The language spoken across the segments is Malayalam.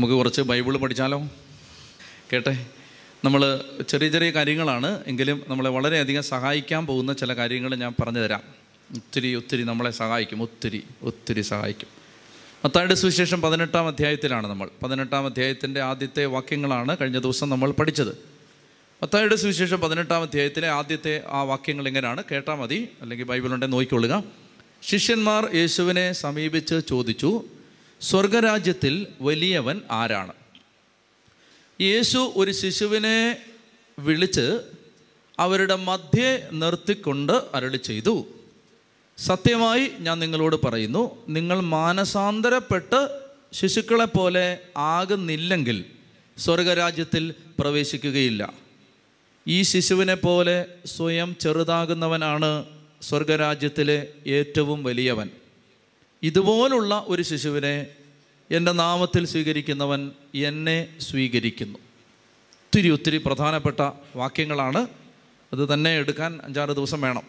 നമുക്ക് കുറച്ച് ബൈബിൾ പഠിച്ചാലോ? കേട്ടെ? നമ്മൾ ചെറിയ ചെറിയ കാര്യങ്ങളാണ് എങ്കിലും നമ്മളെ വളരെയധികം സഹായിക്കാൻ പോകുന്ന ചില കാര്യങ്ങൾ ഞാൻ പറഞ്ഞു തരാം ഒത്തിരി ഒത്തിരി നമ്മളെ സഹായിക്കും ഒത്തിരി ഒത്തിരി സഹായിക്കും. മത്തായുടെ സുവിശേഷം പതിനെട്ടാം അധ്യായത്തിലാണ് നമ്മൾ. പതിനെട്ടാം അധ്യായത്തിന്റെ ആദ്യത്തെ വാക്യങ്ങളാണ് കഴിഞ്ഞ ദിവസം നമ്മൾ പഠിച്ചത്. മത്തായുടെ സുവിശേഷം പതിനെട്ടാം അധ്യായത്തിലെ ആദ്യത്തെ ആ വാക്യങ്ങൾ എങ്ങനെയാണ്? കേട്ടാൽ മതി. അല്ലെങ്കിൽ ബൈബിളുണ്ടെങ്കിൽ നോക്കിക്കൊള്ളുക. ശിഷ്യന്മാർ യേശുവിനെ സമീപിച്ച് ചോദിച്ചു സ്വർഗരാജ്യത്തിൽ വലിയവൻ ആരാണ്? യേശു ഒരു ശിശുവിനെ വിളിച്ച് അവരുടെ മധ്യേ നിർത്തിക്കൊണ്ട് അരളി ചെയ്തു. സത്യമായി ഞാൻ നിങ്ങളോട് പറയുന്നു നിങ്ങൾ മാനസാന്തരപ്പെട്ട് ശിശുക്കളെ പോലെ ആകുന്നില്ലെങ്കിൽ സ്വർഗരാജ്യത്തിൽ പ്രവേശിക്കുകയില്ല. ഈ ശിശുവിനെ പോലെ സ്വയം ചെറുതാകുന്നവനാണ് സ്വർഗരാജ്യത്തിലെ ഏറ്റവും വലിയവൻ. ഇതുപോലുള്ള ഒരു ശിശുവിനെ എന്റെ നാമത്തിൽ സ്വീകരിക്കുന്നവൻ എന്നെ സ്വീകരിക്കുന്നു. ഒത്തിരി ഒത്തിരി പ്രധാനപ്പെട്ട വാക്യങ്ങളാണ്. അത് തന്നെ എടുക്കാൻ അഞ്ചാറ് ദിവസം വേണം.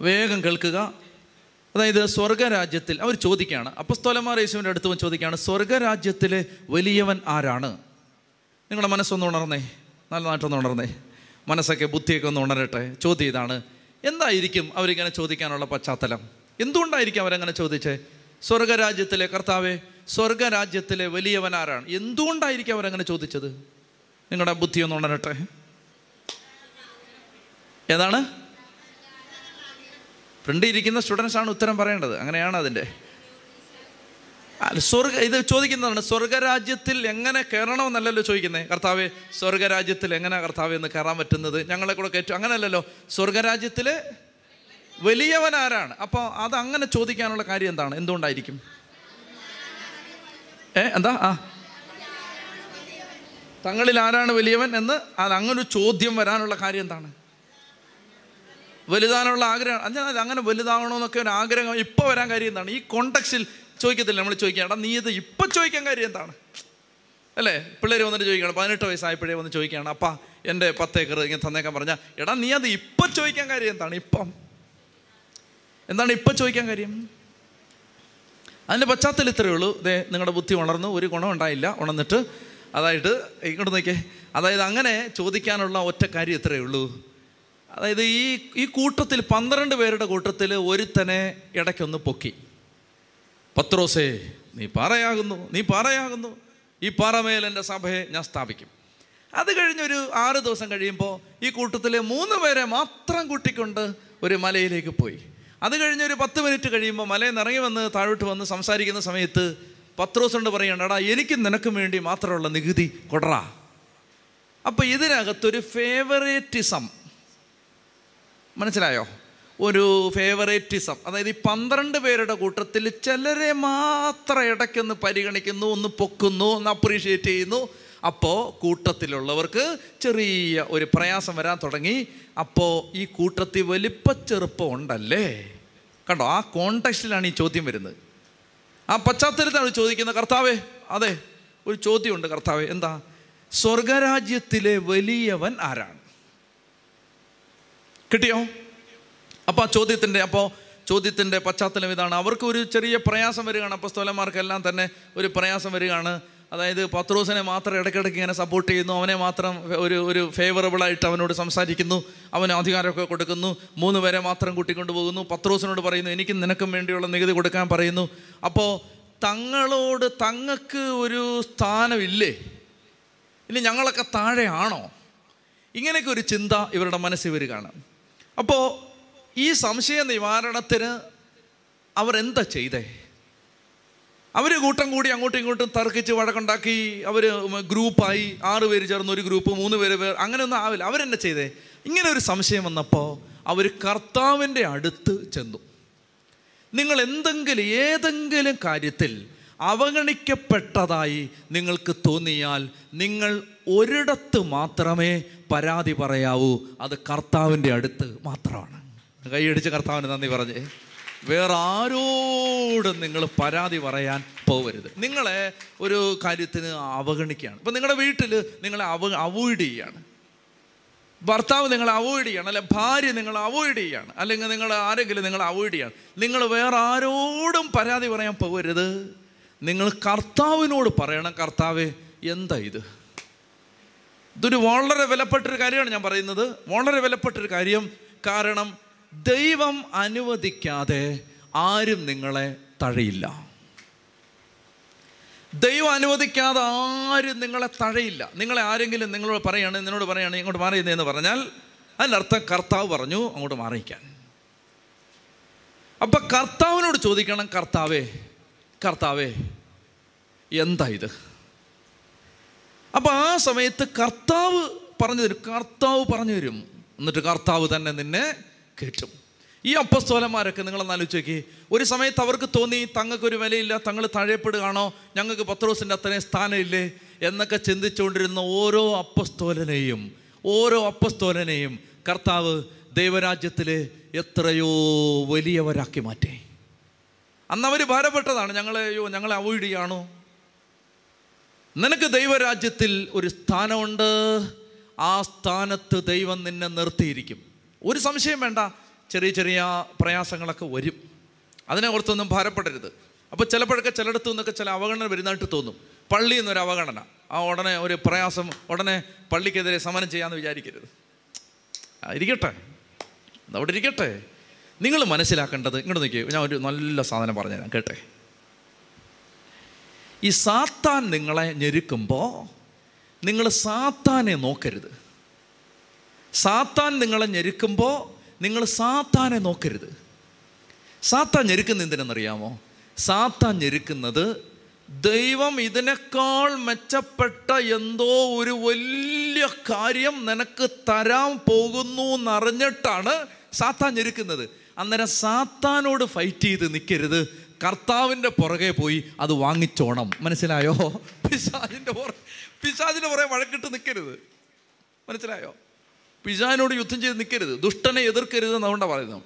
വേഗം കേൾക്കുക. അതായത് സ്വർഗരാജ്യത്തിൽ അവർ ചോദിക്കുകയാണ്. അപ്പസ്തോലന്മാർ യേശുവിന്റെ അടുത്ത് വന്ന് ചോദിക്കുകയാണ് സ്വർഗരാജ്യത്തിലെ വലിയവൻ ആരാണ്? നിങ്ങളുടെ മനസ്സൊന്ന് ഉണർന്നേ. നല്ല നാട്ടൊന്ന് ഉണർന്നേ. മനസ്സൊക്കെ ബുദ്ധിയൊക്കെ ഒന്ന് ഉണരട്ടെ. ചോദ്യം ഇതാണ്. എന്തായിരിക്കും അവരിങ്ങനെ ചോദിക്കാനുള്ള പശ്ചാത്തലം? എന്തുകൊണ്ടായിരിക്കും അവരങ്ങനെ ചോദിച്ചേ? സ്വർഗരാജ്യത്തിലെ കർത്താവെ സ്വർഗരാജ്യത്തിലെ വലിയവനാരാണ്? എന്തുകൊണ്ടായിരിക്കും അവരങ്ങനെ ചോദിച്ചത്? നിങ്ങളുടെ ബുദ്ധി ഒന്ന് ഉണരട്ടെ. ഏതാണ്? ഫ്രണ്ട് ഇരിക്കുന്ന സ്റ്റുഡൻസ് ആണ് ഉത്തരം പറയേണ്ടത്. അങ്ങനെയാണ് അതിന്റെ. സ്വർഗ ഇത് ചോദിക്കുന്നതാണ് സ്വർഗരാജ്യത്തിൽ എങ്ങനെ കയറണമെന്നല്ലല്ലോ ചോദിക്കുന്നത് കർത്താവെ സ്വർഗരാജ്യത്തിൽ എങ്ങനെ കർത്താവെ എന്ന് കയറാൻ പറ്റുന്നത്? ഞങ്ങളെ കൂടെ കയറ്റും അങ്ങനെയല്ലല്ലോ. സ്വർഗരാജ്യത്തിൽ വലിയവൻ ആരാണ് അപ്പോൾ അത് അങ്ങനെ ചോദിക്കാനുള്ള കാര്യം എന്താണ്? എന്തുകൊണ്ടായിരിക്കും? ഏ എന്താ? ആ. തങ്ങളിൽ ആരാണ് വലിയവൻ എന്ന് അത് അങ്ങനൊരു ചോദ്യം വരാനുള്ള കാര്യം എന്താണ്? വലുതാനുള്ള ആഗ്രഹം. അത് അങ്ങനെ വലുതാവണമെന്നൊക്കെ ഒരു ആഗ്രഹം ഇപ്പോൾ വരാൻ കാര്യം എന്താണ്? ഈ കോണ്ടക്സിൽ ചോദിക്കത്തില്ല നമ്മൾ ചോദിക്കാം എടാ നീ ഇത് ഇപ്പം ചോദിക്കാൻ കാര്യം എന്താണ്? അല്ലേ? പിള്ളേർ വന്നിട്ട് ചോദിക്കണം പതിനെട്ട് വയസ്സായപ്പോഴേ വന്ന് ചോദിക്കുകയാണ്. അപ്പാ എന്റെ പത്ത് ഏക്കർ ഇങ്ങനെ തന്നേക്കാൻ പറഞ്ഞാൽ എടാ നീ അത് ഇപ്പം ചോദിക്കാൻ കാര്യം എന്താണ്? ഇപ്പം. എന്താണ് ഇപ്പം ചോദിക്കാൻ കാര്യം? അതിന്റെ പശ്ചാത്തലം ഇത്രയേ ഉള്ളൂ. ഇതേ നിങ്ങളുടെ ബുദ്ധി ഉണർന്നു ഒരു ഗുണം ഉണ്ടായില്ല ഉണർന്നിട്ട് അതായത് ഇങ്ങോട്ട് നോക്കിയേ. അതായത് അങ്ങനെ ചോദിക്കാനുള്ള ഒറ്റ കാര്യം ഇത്രയേ ഉള്ളൂ. അതായത് ഈ ഈ കൂട്ടത്തിൽ പന്ത്രണ്ട് പേരുടെ കൂട്ടത്തിൽ ഒരുത്തനെ ഇടയ്ക്കൊന്ന് പൊക്കി. പത്രോസേ നീ പാറയാകുന്നു നീ പാറയാകുന്നു. ഈ പാറമേൽ എന്റെ സഭയെ ഞാൻ സ്ഥാപിക്കും. അത് കഴിഞ്ഞൊരു ആറ് ദിവസം കഴിയുമ്പോൾ ഈ കൂട്ടത്തിലെ മൂന്ന് പേരെ മാത്രം കൂട്ടിക്കൊണ്ട് ഒരു മലയിലേക്ക് പോയി. അത് കഴിഞ്ഞ് ഒരു പത്ത് മിനിറ്റ് കഴിയുമ്പോൾ മലയിൽ നിറങ്ങി വന്ന് താഴോട്ട് വന്ന് സംസാരിക്കുന്ന സമയത്ത് പത്രോസ് കൊണ്ട് പറയണം എടാ എനിക്ക് നിനക്കും വേണ്ടി മാത്രമുള്ള നികുതി കൊടറാ അപ്പോൾ ഇതിനകത്തൊരു ഫേവറേറ്റിസം. മനസ്സിലായോ? ഒരു ഫേവറേറ്റിസം. അതായത് ഈ പന്ത്രണ്ട് പേരുടെ കൂട്ടത്തിൽ ചിലരെ മാത്രം ഇടയ്ക്കൊന്ന് പരിഗണിക്കുന്നു ഒന്ന് പൊക്കുന്നു ഒന്ന് അപ്രീഷിയേറ്റ് ചെയ്യുന്നു. അപ്പോൾ കൂട്ടത്തിലുള്ളവർക്ക് ചെറിയ ഒരു പ്രയാസം വരാൻ തുടങ്ങി. അപ്പോൾ ഈ കൂട്ടത്തിൽ വലിപ്പച്ചെറുപ്പം ഉണ്ടല്ലേ? കണ്ടോ ആ കോണ്ടക്സ്റ്റിലാണ് ഈ ചോദ്യം വരുന്നത്. ആ പശ്ചാത്തലത്താണ് ചോദിക്കുന്നത് കർത്താവേ അതെ ഒരു ചോദ്യമുണ്ട് കർത്താവേ എന്താ? സ്വർഗരാജ്യത്തിലെ വലിയവൻ ആരാണ്? കിട്ടിയോ? അപ്പോൾ ആ ചോദ്യത്തിന്റെ അപ്പോൾ ചോദ്യത്തിന്റെ പശ്ചാത്തലം ഇതാണ്. അവർക്ക് ഒരു ചെറിയ പ്രയാസം വരികയാണ് അപ്പസ്തോലന്മാർക്കെല്ലാം തന്നെ ഒരു പ്രയാസം വരികയാണ്. അതായത് പത്രോസിനെ മാത്രം ഇടയ്ക്കിടയ്ക്ക് ഇങ്ങനെ സപ്പോർട്ട് ചെയ്യുന്നു അവനെ മാത്രം ഒരു ഒരു ഫേവറബിളായിട്ട് അവനോട് സംസാരിക്കുന്നു അവന് അധികാരമൊക്കെ കൊടുക്കുന്നു മൂന്ന് പേരെ മാത്രം കൂട്ടിക്കൊണ്ടു പോകുന്നു. പത്രോസിനോട് പറയുന്നു എനിക്കും നിനക്കും വേണ്ടിയുള്ള നികുതി കൊടുക്കാൻ പറയുന്നു. അപ്പോൾ തങ്ങളോട് തങ്ങൾക്ക് ഒരു സ്ഥാനമില്ലേ? ഇനി ഞങ്ങളൊക്കെ താഴെയാണോ? ഇങ്ങനെയൊക്കെ ഒരു ചിന്ത ഇവരുടെ മനസ്സിൽ വരികയാണ്. അപ്പോൾ ഈ സംശയ നിവാരണത്തിന് അവരെന്താ ചെയ്തേ? അവർ കൂട്ടം കൂടി അങ്ങോട്ടും ഇങ്ങോട്ടും തർക്കിച്ച് വഴക്കുണ്ടാക്കി. അവർ ഗ്രൂപ്പായി ആറ് പേര് ചേർന്ന് ഒരു ഗ്രൂപ്പ് മൂന്ന് പേര് പേർ അങ്ങനെയൊന്നും ആവില്ല. അവരെന്നെ ചെയ്തേ. ഇങ്ങനെ ഒരു സംശയം വന്നപ്പോൾ അവർ കർത്താവിന്റെ അടുത്ത് ചെന്നു. നിങ്ങൾ എന്തെങ്കിലും ഏതെങ്കിലും കാര്യത്തിൽ അവഗണിക്കപ്പെട്ടതായി നിങ്ങൾക്ക് തോന്നിയാൽ നിങ്ങൾ ഒരിടത്ത് മാത്രമേ പരാതി പറയാവൂ. അത് കർത്താവിന്റെ അടുത്ത് മാത്രമാണ്. കൈയടിച്ച് കർത്താവിന് നന്ദി പറഞ്ഞേ. വേറെ ആരോടും നിങ്ങൾ പരാതി പറയാൻ പോകരുത് നിങ്ങളെ ഒരു കാര്യത്തിന് അവഗണിക്കുകയാണ്. ഇപ്പം നിങ്ങളുടെ വീട്ടിൽ നിങ്ങളെ അവ അവോയ്ഡ് ചെയ്യുകയാണ് ഭർത്താവ് നിങ്ങളെ അവോയ്ഡ് ചെയ്യണം. അല്ലെ ഭാര്യ നിങ്ങൾ അവോയ്ഡ് ചെയ്യാണ്. അല്ലെങ്കിൽ നിങ്ങൾ ആരെങ്കിലും നിങ്ങൾ അവോയ്ഡ് ചെയ്യണം. നിങ്ങൾ വേറെ ആരോടും പരാതി പറയാൻ പോകരുത് നിങ്ങൾ കർത്താവിനോട് പറയണം കർത്താവ് എന്താ ഇത്? ഇതൊരു വളരെ വിലപ്പെട്ടൊരു കാര്യമാണ് ഞാൻ പറയുന്നത്. വളരെ വിലപ്പെട്ടൊരു കാര്യം. കാരണം ദൈവം അനുവദിക്കാതെ ആരും നിങ്ങളെ തഴയില്ല. ദൈവം അനുവദിക്കാതെ ആരും നിങ്ങളെ തഴയില്ല. നിങ്ങളെ ആരെങ്കിലും നിങ്ങളോട് പറയാണ് നിന്നോട് പറയാണ് ഇങ്ങോട്ട് മാറിയെന്ന് പറഞ്ഞാൽ അതിനർത്ഥം കർത്താവ് പറഞ്ഞു അങ്ങോട്ട് മാറിയിക്കാൻ അപ്പൊ കർത്താവിനോട് ചോദിക്കണം കർത്താവേ കർത്താവേ എന്താ ഇത്? അപ്പൊ ആ സമയത്ത് കർത്താവ് പറഞ്ഞു തരും കർത്താവ് പറഞ്ഞു തരും എന്നിട്ട് കർത്താവ് തന്നെ നിന്നെ കയറ്റും. ഈ അപ്പസ്തോലന്മാരൊക്കെ നിങ്ങളൊന്ന് ആലോചിച്ച് നോക്കി. ഒരു സമയത്ത് അവർക്ക് തോന്നി തങ്ങൾക്ക് ഒരു വിലയില്ല തങ്ങൾ താഴെപ്പെടുകയാണോ ഞങ്ങൾക്ക് പത്രോസിന്റെ അത്രയും സ്ഥാനമില്ലേ എന്നൊക്കെ ചിന്തിച്ചുകൊണ്ടിരുന്ന ഓരോ അപ്പസ്തോലനെയും ഓരോ അപ്പസ്തോലനെയും കർത്താവ് ദൈവരാജ്യത്തിൽ എത്രയോ വലിയവരാക്കി മാറ്റി. അന്ന് അവർ ഭാരപ്പെട്ടതാണ് ഞങ്ങളെ അയ്യോ ഞങ്ങളെ അവോയ്ഡ് ചെയ്യാണോ? നിനക്ക് ദൈവരാജ്യത്തിൽ ഒരു സ്ഥാനമുണ്ട് ആ സ്ഥാനത്ത് ദൈവം നിന്നെ നിർത്തിയിരിക്കും. ഒരു സംശയം വേണ്ട. ചെറിയ ചെറിയ പ്രയാസങ്ങളൊക്കെ വരും. അതിനെ ഓർത്തൊന്നും ഭാരപ്പെടരുത്. അപ്പോൾ ചിലപ്പോഴൊക്കെ ചിലയിടത്തു നിന്നൊക്കെ ചില അവഗണന വരുന്നതായിട്ട് തോന്നും. പള്ളി എന്നൊരു അവഗണന. ആ ഉടനെ ഒരു പ്രയാസം ഉടനെ പള്ളിക്കെതിരെ സമരം ചെയ്യാമെന്ന് വിചാരിക്കരുത്. ഇരിക്കട്ടെ. അവിടെ ഇരിക്കട്ടെ. നിങ്ങൾ മനസ്സിലാക്കേണ്ടത് ഇങ്ങോട്ട് നിൽക്കുക ഞാൻ ഒരു നല്ല സാധനം പറഞ്ഞുതരാം. കേട്ടെ. ഈ സാത്താൻ നിങ്ങളെ ഞെരുക്കുമ്പോൾ നിങ്ങൾ സാത്താനെ നോക്കരുത്. സാത്താൻ നിങ്ങളെ ഞെരുക്കുമ്പോൾ നിങ്ങൾ സാത്താനെ നോക്കരുത്. സാത്താൻ ഞെരുക്കുന്ന എന്തിനെന്നറിയാമോ? സാത്താൻ ഞെരുക്കുന്നത് ദൈവം ഇതിനേക്കാൾ മെച്ചപ്പെട്ട എന്തോ ഒരു വലിയ കാര്യം നിനക്ക് തരാൻ പോകുന്നു എന്നറിഞ്ഞിട്ടാണ് സാത്താൻ ഞെരുക്കുന്നത്. അന്നേരം സാത്താനോട് ഫൈറ്റ് ചെയ്ത് നിൽക്കരുത് കർത്താവിന്റെ പുറകെ പോയി അത് വാങ്ങിച്ചോണം. മനസ്സിലായോ? പിശാജിന്റെ പുറ പിശാജിന്റെ പുറകെ വഴക്കിട്ട് നിൽക്കരുത് മനസ്സിലായോ? പിശാജിനോട് യുദ്ധം ചെയ്ത് നിൽക്കരുത് ദുഷ്ടനെ എതിർക്കരുത് എന്നുകൊണ്ടാണ് പറയുന്നത്.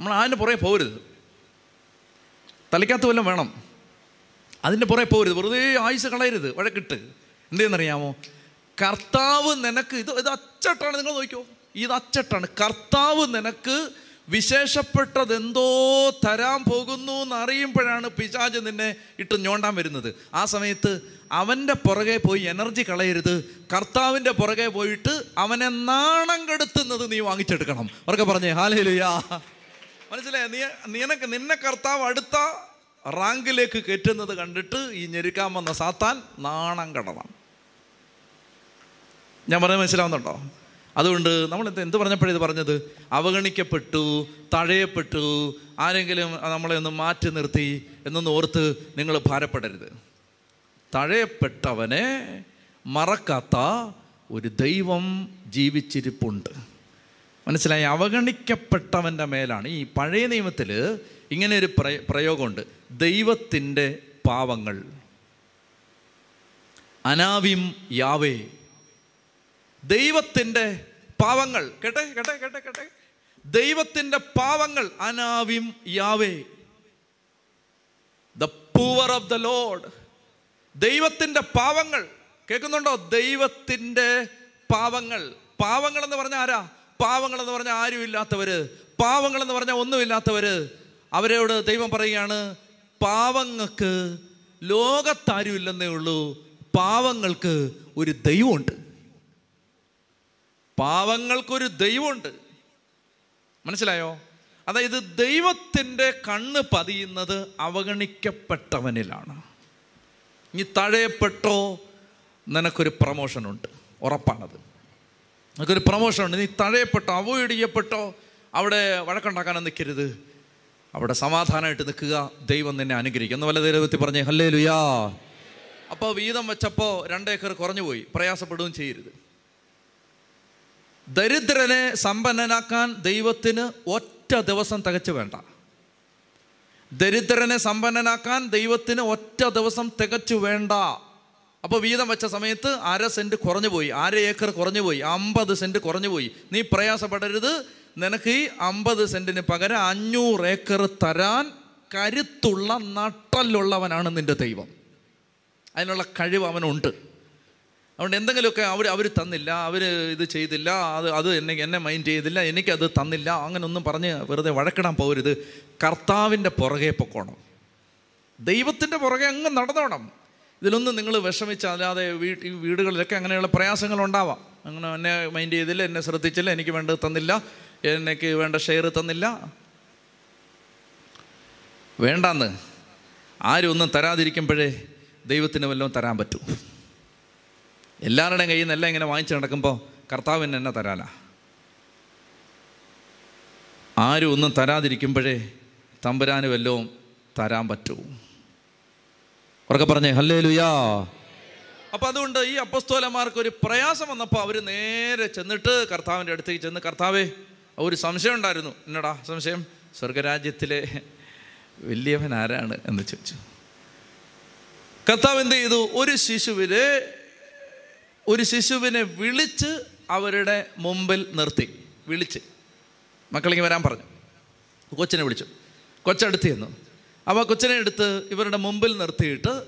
നമ്മൾ അതിന്റെ പുറകെ പോകരുത്. തലയ്ക്കകത്ത് വല്ലതും വേണം. അതിന്റെ പുറകെ പോകരുത്. വെറുതെ ആയുസ് കളയരുത്. വഴക്കിട്ട്. എന്തെന്നറിയാമോ? കർത്താവ് നിനക്ക് ഇത് ഇത് അച്ചട്ടാണ്. നിങ്ങൾ നോക്കിയോ ഇത് അച്ചട്ടാണ്. കർത്താവ് നിനക്ക് വിശേഷപ്പെട്ടതെന്തോ തരാൻ പോകുന്നു എന്നറിയുമ്പോഴാണ് പിശാജ് നിന്നെ ഇട്ട് ഞോണ്ടാൻ വരുന്നത്. ആ സമയത്ത് അവന്റെ പുറകെ പോയി എനർജി കളയരുത്. കർത്താവിന്റെ പുറകെ പോയിട്ട് അവനെ നാണം കെടുത്തുന്നത് നീ വാങ്ങിച്ചെടുക്കണം. അവർക്ക് പറഞ്ഞേ ഹാലേലുയാ. മനസ്സിലായ? നീ നിനക്ക് നിന്നെ കർത്താവ് അടുത്ത റാങ്കിലേക്ക് കയറ്റുന്നത് കണ്ടിട്ട് ഈ ഞെരുക്കാൻ വന്ന സാത്താൻ നാണം കടണം. ഞാൻ പറഞ്ഞത് മനസ്സിലാവുന്നുണ്ടോ? അതുകൊണ്ട് നമ്മൾ എന്ത് പറഞ്ഞപ്പോഴേ പറഞ്ഞത്? അവഗണിക്കപ്പെട്ടു തഴയപ്പെട്ടു ആരെങ്കിലും നമ്മളെ ഒന്ന് മാറ്റി നിർത്തി എന്നൊന്ന് ഓർത്ത് നിങ്ങൾ ഭാരപ്പെടരുത്. തഴയപ്പെട്ടവനെ മറക്കാത്ത ഒരു ദൈവം ജീവിച്ചിരിപ്പുണ്ട്. മനസ്സിലായി? അവഗണിക്കപ്പെട്ടവന്റെ മേലാണ് ഈ പഴയ നിയമത്തിൽ ഇങ്ങനെ ഒരു പ്രയ പ്രയോഗമുണ്ട്. ദൈവത്തിന്റെ പാവങ്ങൾ. അനാവിം യാവേ ദൈവത്തിന്റെ പാവങ്ങൾ. കേട്ടെ കേട്ടെ കേട്ടെ കേട്ടെ. ദൈവത്തിന്റെ പാവങ്ങൾ അനാവിം Yahweh. The poor of the lord ദൈവത്തിന്റെ പാവങ്ങൾ. കേൾക്കുന്നുണ്ടോ? ദൈവത്തിന്റെ പാവങ്ങൾ. പാവങ്ങൾ എന്ന് പറഞ്ഞാൽ ആരാ? പാവങ്ങൾ എന്ന് പറഞ്ഞാൽ ആരുമില്ലാത്തവര് പാവങ്ങൾ എന്ന് പറഞ്ഞാൽ ഒന്നുമില്ലാത്തവര് അവരോട് ദൈവം പറയുകയാണ് പാവങ്ങൾക്ക് ലോകത്താരുമില്ലെന്നേ ഉള്ളൂ. പാവങ്ങൾക്ക് ഒരു ദൈവമുണ്ട്. പാവങ്ങൾക്കൊരു ദൈവമുണ്ട്. മനസ്സിലായോ? അതായത് ദൈവത്തിന്റെ കണ്ണ് പതിയുന്നത് അവഗണിക്കപ്പെട്ടവനിലാണ്. ഇനി തഴയപ്പെട്ടോ? നിനക്കൊരു പ്രമോഷനുണ്ട്. ഉറപ്പാണത്. നിനക്കൊരു പ്രമോഷനുണ്ട്. നീ തഴയപ്പെട്ടോ? അവോയ്ഡ് ചെയ്യപ്പെട്ടോ? അവിടെ വഴക്കുണ്ടാക്കാനും നിൽക്കരുത്. അവിടെ സമാധാനമായിട്ട് നിൽക്കുക. ദൈവം നിന്നെ അനുഗ്രഹിക്കും. എന്ന് വല്ല ദൈവത്തിൽ പറഞ്ഞേ ഹല്ലേ ലുയാ അപ്പോൾ വീതം വെച്ചപ്പോൾ രണ്ടേക്കർ കുറഞ്ഞു പോയി പ്രയാസപ്പെടുകയും ചെയ്യരുത്. ദരിദ്രനെ സമ്പന്നനാക്കാൻ ദൈവത്തിന് ഒറ്റ ദിവസം തികച്ചു വേണ്ട. ദരിദ്രനെ സമ്പന്നനാക്കാൻ ദൈവത്തിന് ഒറ്റ ദിവസം തികച്ചു വേണ്ട. അപ്പോൾ വീതം വെച്ച സമയത്ത് അര സെന്റ് കുറഞ്ഞു പോയി. അര ഏക്കർ കുറഞ്ഞു പോയി. അമ്പത് സെന്റ് കുറഞ്ഞു പോയി. നീ പ്രയാസപ്പെടരുത്. നിനക്ക് ഈ അമ്പത് സെന്റിന് പകരം അഞ്ഞൂറ് ഏക്കർ തരാൻ കരുത്തുള്ള നട്ടലുള്ളവനാണ് നിന്റെ ദൈവം. അതിനുള്ള കഴിവ് അവനുണ്ട്. അതുകൊണ്ട് എന്തെങ്കിലുമൊക്കെ അവർ അവർ തന്നില്ല അവർ ഇത് ചെയ്തില്ല അത് അത് എന്നെ എന്നെ മൈൻഡ് ചെയ്തില്ല എനിക്കത് തന്നില്ല അങ്ങനെ ഒന്നും പറഞ്ഞ് വെറുതെ വഴക്കിടാൻ പോകരുത്. കർത്താവിന്റെ പുറകെ പൊക്കോണം. ദൈവത്തിന്റെ പുറകെ അങ്ങ് നടന്നോണം. ഇതിലൊന്നും നിങ്ങൾ വിഷമിച്ചല്ലാതെ അല്ലാതെ വീടുകളിലൊക്കെ അങ്ങനെയുള്ള പ്രയാസങ്ങൾ ഉണ്ടാവാം അങ്ങനെ എന്നെ മൈൻഡ് ചെയ്തില്ല എന്നെ ശ്രദ്ധിച്ചില്ല എനിക്ക് വേണ്ടത് തന്നില്ല എനിക്ക് വേണ്ട ഷെയർ തന്നില്ല. വേണ്ടാന്ന്. ആരും ഒന്നും തരാതിരിക്കുമ്പോഴേ ദൈവത്തിന് വല്ലതും തരാൻ പറ്റൂ. എല്ലാവരുടെയും കയ്യിൽ നിന്നെല്ലാം ഇങ്ങനെ വാങ്ങിച്ച് നടക്കുമ്പോൾ കർത്താവിന് എന്നെ തരാനാ ആരും ഒന്നും തരാതിരിക്കുമ്പോഴേ തമ്പുരാന് വല്ലതും തരാൻ പറ്റൂ. ഉറക്കെ പറഞ്ഞേ ഹല്ലേ ലുയാ അപ്പം അതുകൊണ്ട് ഈ അപ്പസ്തോലന്മാർക്ക് ഒരു പ്രയാസം വന്നപ്പോൾ അവർ നേരെ ചെന്നിട്ട് കർത്താവിന്റെ അടുത്തേക്ക് ചെന്ന് കർത്താവേ ഒരു സംശയം ഉണ്ടായിരുന്നു. എന്നടാ സംശയം? സ്വർഗരാജ്യത്തിലെ വലിയവൻ ആരാണ്? എന്ന് ചോദിച്ചു. കർത്താവ് എന്ത് ചെയ്തു? ഒരു ശിശുവിനെ ഒരു ശിശുവിനെ വിളിച്ച് അവരുടെ മുമ്പിൽ നിർത്തി. വിളിച്ച്. മക്കളിങ്ങനെ വരാൻ പറഞ്ഞു. കൊച്ചിനെ വിളിച്ചു. കൊച്ചടുത്ത് ചെന്നു. അപ്പോൾ കൊച്ചിനെ എടുത്ത് ഇവരുടെ മുമ്പിൽ നിർത്തിയിട്ട്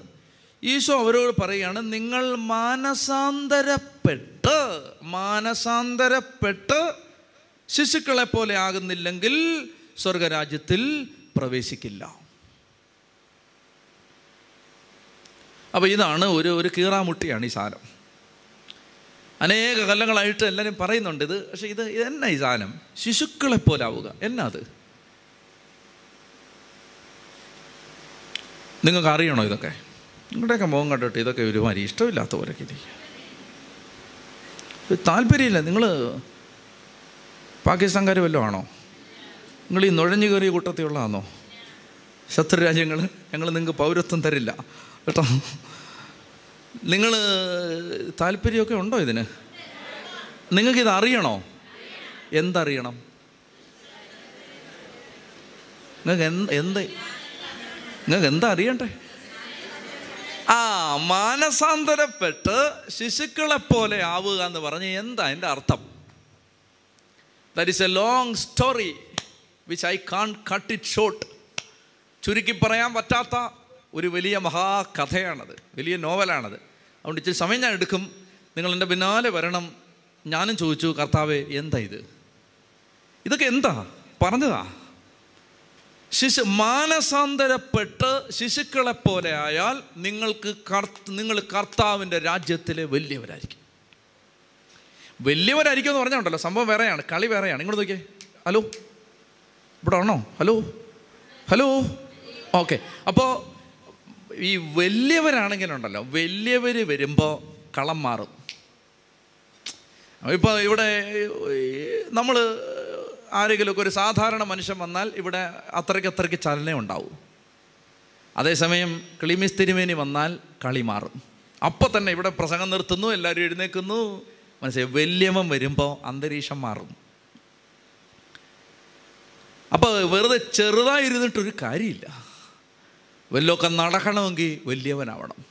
ഈശോ അവരോട് പറയുകയാണ് നിങ്ങൾ മാനസാന്തരപ്പെട്ട് മാനസാന്തരപ്പെട്ട് ശിശുക്കളെ പോലെ ആകുന്നില്ലെങ്കിൽ സ്വർഗരാജ്യത്തിൽ പ്രവേശിക്കില്ല. അപ്പോൾ ഇതാണ് ഒരു ഒരു കീറാമുട്ടിയാണ് ഈ സാധനം അനേക കൊല്ലങ്ങളായിട്ട് എല്ലാവരും പറയുന്നുണ്ട് ഇത്. പക്ഷേ ഇത് എന്നാ ഈ സാധനം? ശിശുക്കളെ പോലെ ആവുക എന്നാ അത്? നിങ്ങൾക്ക് അറിയണോ ഇതൊക്കെ? നിങ്ങളുടെയൊക്കെ മുഖം കണ്ടിട്ട് ഇതൊക്കെ ഒരുമാതിരി ഇഷ്ടമില്ലാത്ത പോലൊക്കെ ഇരിക്കും ഇത് താല്പര്യമില്ല. നിങ്ങൾ പാകിസ്ഥാൻകാർ വല്ലതും ആണോ? നിങ്ങൾ ഈ നുഴഞ്ഞു കയറിയ കൂട്ടത്തിലുള്ളതാണോ? ശത്രു രാജ്യങ്ങൾ ഞങ്ങൾ നിങ്ങൾക്ക് പൗരത്വം തരില്ല. കേട്ടോ? നിങ്ങൾ താല്പര്യമൊക്കെ ഉണ്ടോ ഇതിന്? നിങ്ങൾക്കിത് അറിയണോ? എന്തറിയണം? നിങ്ങൾക്ക് എന്ത് നിങ്ങൾക്ക് എന്താ അറിയണ്ടേ? ആ മാനസാന്തരപ്പെട്ട് ശിശുക്കളെ പോലെ ആവുക എന്ന് പറഞ്ഞ് എന്താ എന്റെ അർത്ഥം? That is a long story which I can cut it short ചുരുക്കി പറയാൻ പറ്റാത്ത ഒരു വലിയ മഹാകഥയാണത് വലിയ നോവലാണത്. അതുകൊണ്ട് ഇച്ചിരി സമയം ഞാൻ എടുക്കും. നിങ്ങൾ എന്റെ പിന്നാലെ വരണം. ഞാനും ചോദിച്ചു കർത്താവ് എന്താ ഇത്? ഇതൊക്കെ എന്താ? പറഞ്ഞതാ. ശിശു മാനസാന്തരപ്പെട്ട് ശിശുക്കളെ പോലെ ആയാൽ നിങ്ങൾക്ക് കർത്ത നിങ്ങൾ കർത്താവിന്റെ രാജ്യത്തിലെ വലിയവരായിരിക്കും. വലിയവരായിരിക്കും എന്ന് പറഞ്ഞുണ്ടല്ലോ സംഭവം വേറെയാണ് കളി വേറെയാണ്. ഇങ്ങോട്ട് നോക്കിയേ. ഹലോ? ഇവിടെ ആണോ? ഹലോ? ഹലോ? ഓക്കെ. അപ്പോൾ ഈ വലിയവരാണെങ്കിലുണ്ടല്ലോ വലിയവർ വരുമ്പോൾ കളം മാറും. ഇപ്പോൾ ഇവിടെ നമ്മൾ ആരെങ്കിലുമൊക്കെ ഒരു സാധാരണ മനുഷ്യൻ വന്നാൽ ഇവിടെ അത്രയ്ക്ക് അത്രയ്ക്ക് ചലനം ഉണ്ടാവും. അതേസമയം കിളിമിസ് തിരുമേനി വന്നാൽ കളി മാറും. അപ്പോൾ തന്നെ ഇവിടെ പ്രസംഗം നിർത്തുന്നു എല്ലാവരും എഴുന്നേൽക്കുന്നു. മനസ്സിലായി? വല്യമം വരുമ്പോൾ അന്തരീക്ഷം മാറും. അപ്പോൾ വെറുതെ ചെറുതായിരുന്നിട്ടൊരു കാര്യമില്ല. വല്ലതൊക്കെ നടക്കണമെങ്കിൽ വലിയവനാവണം.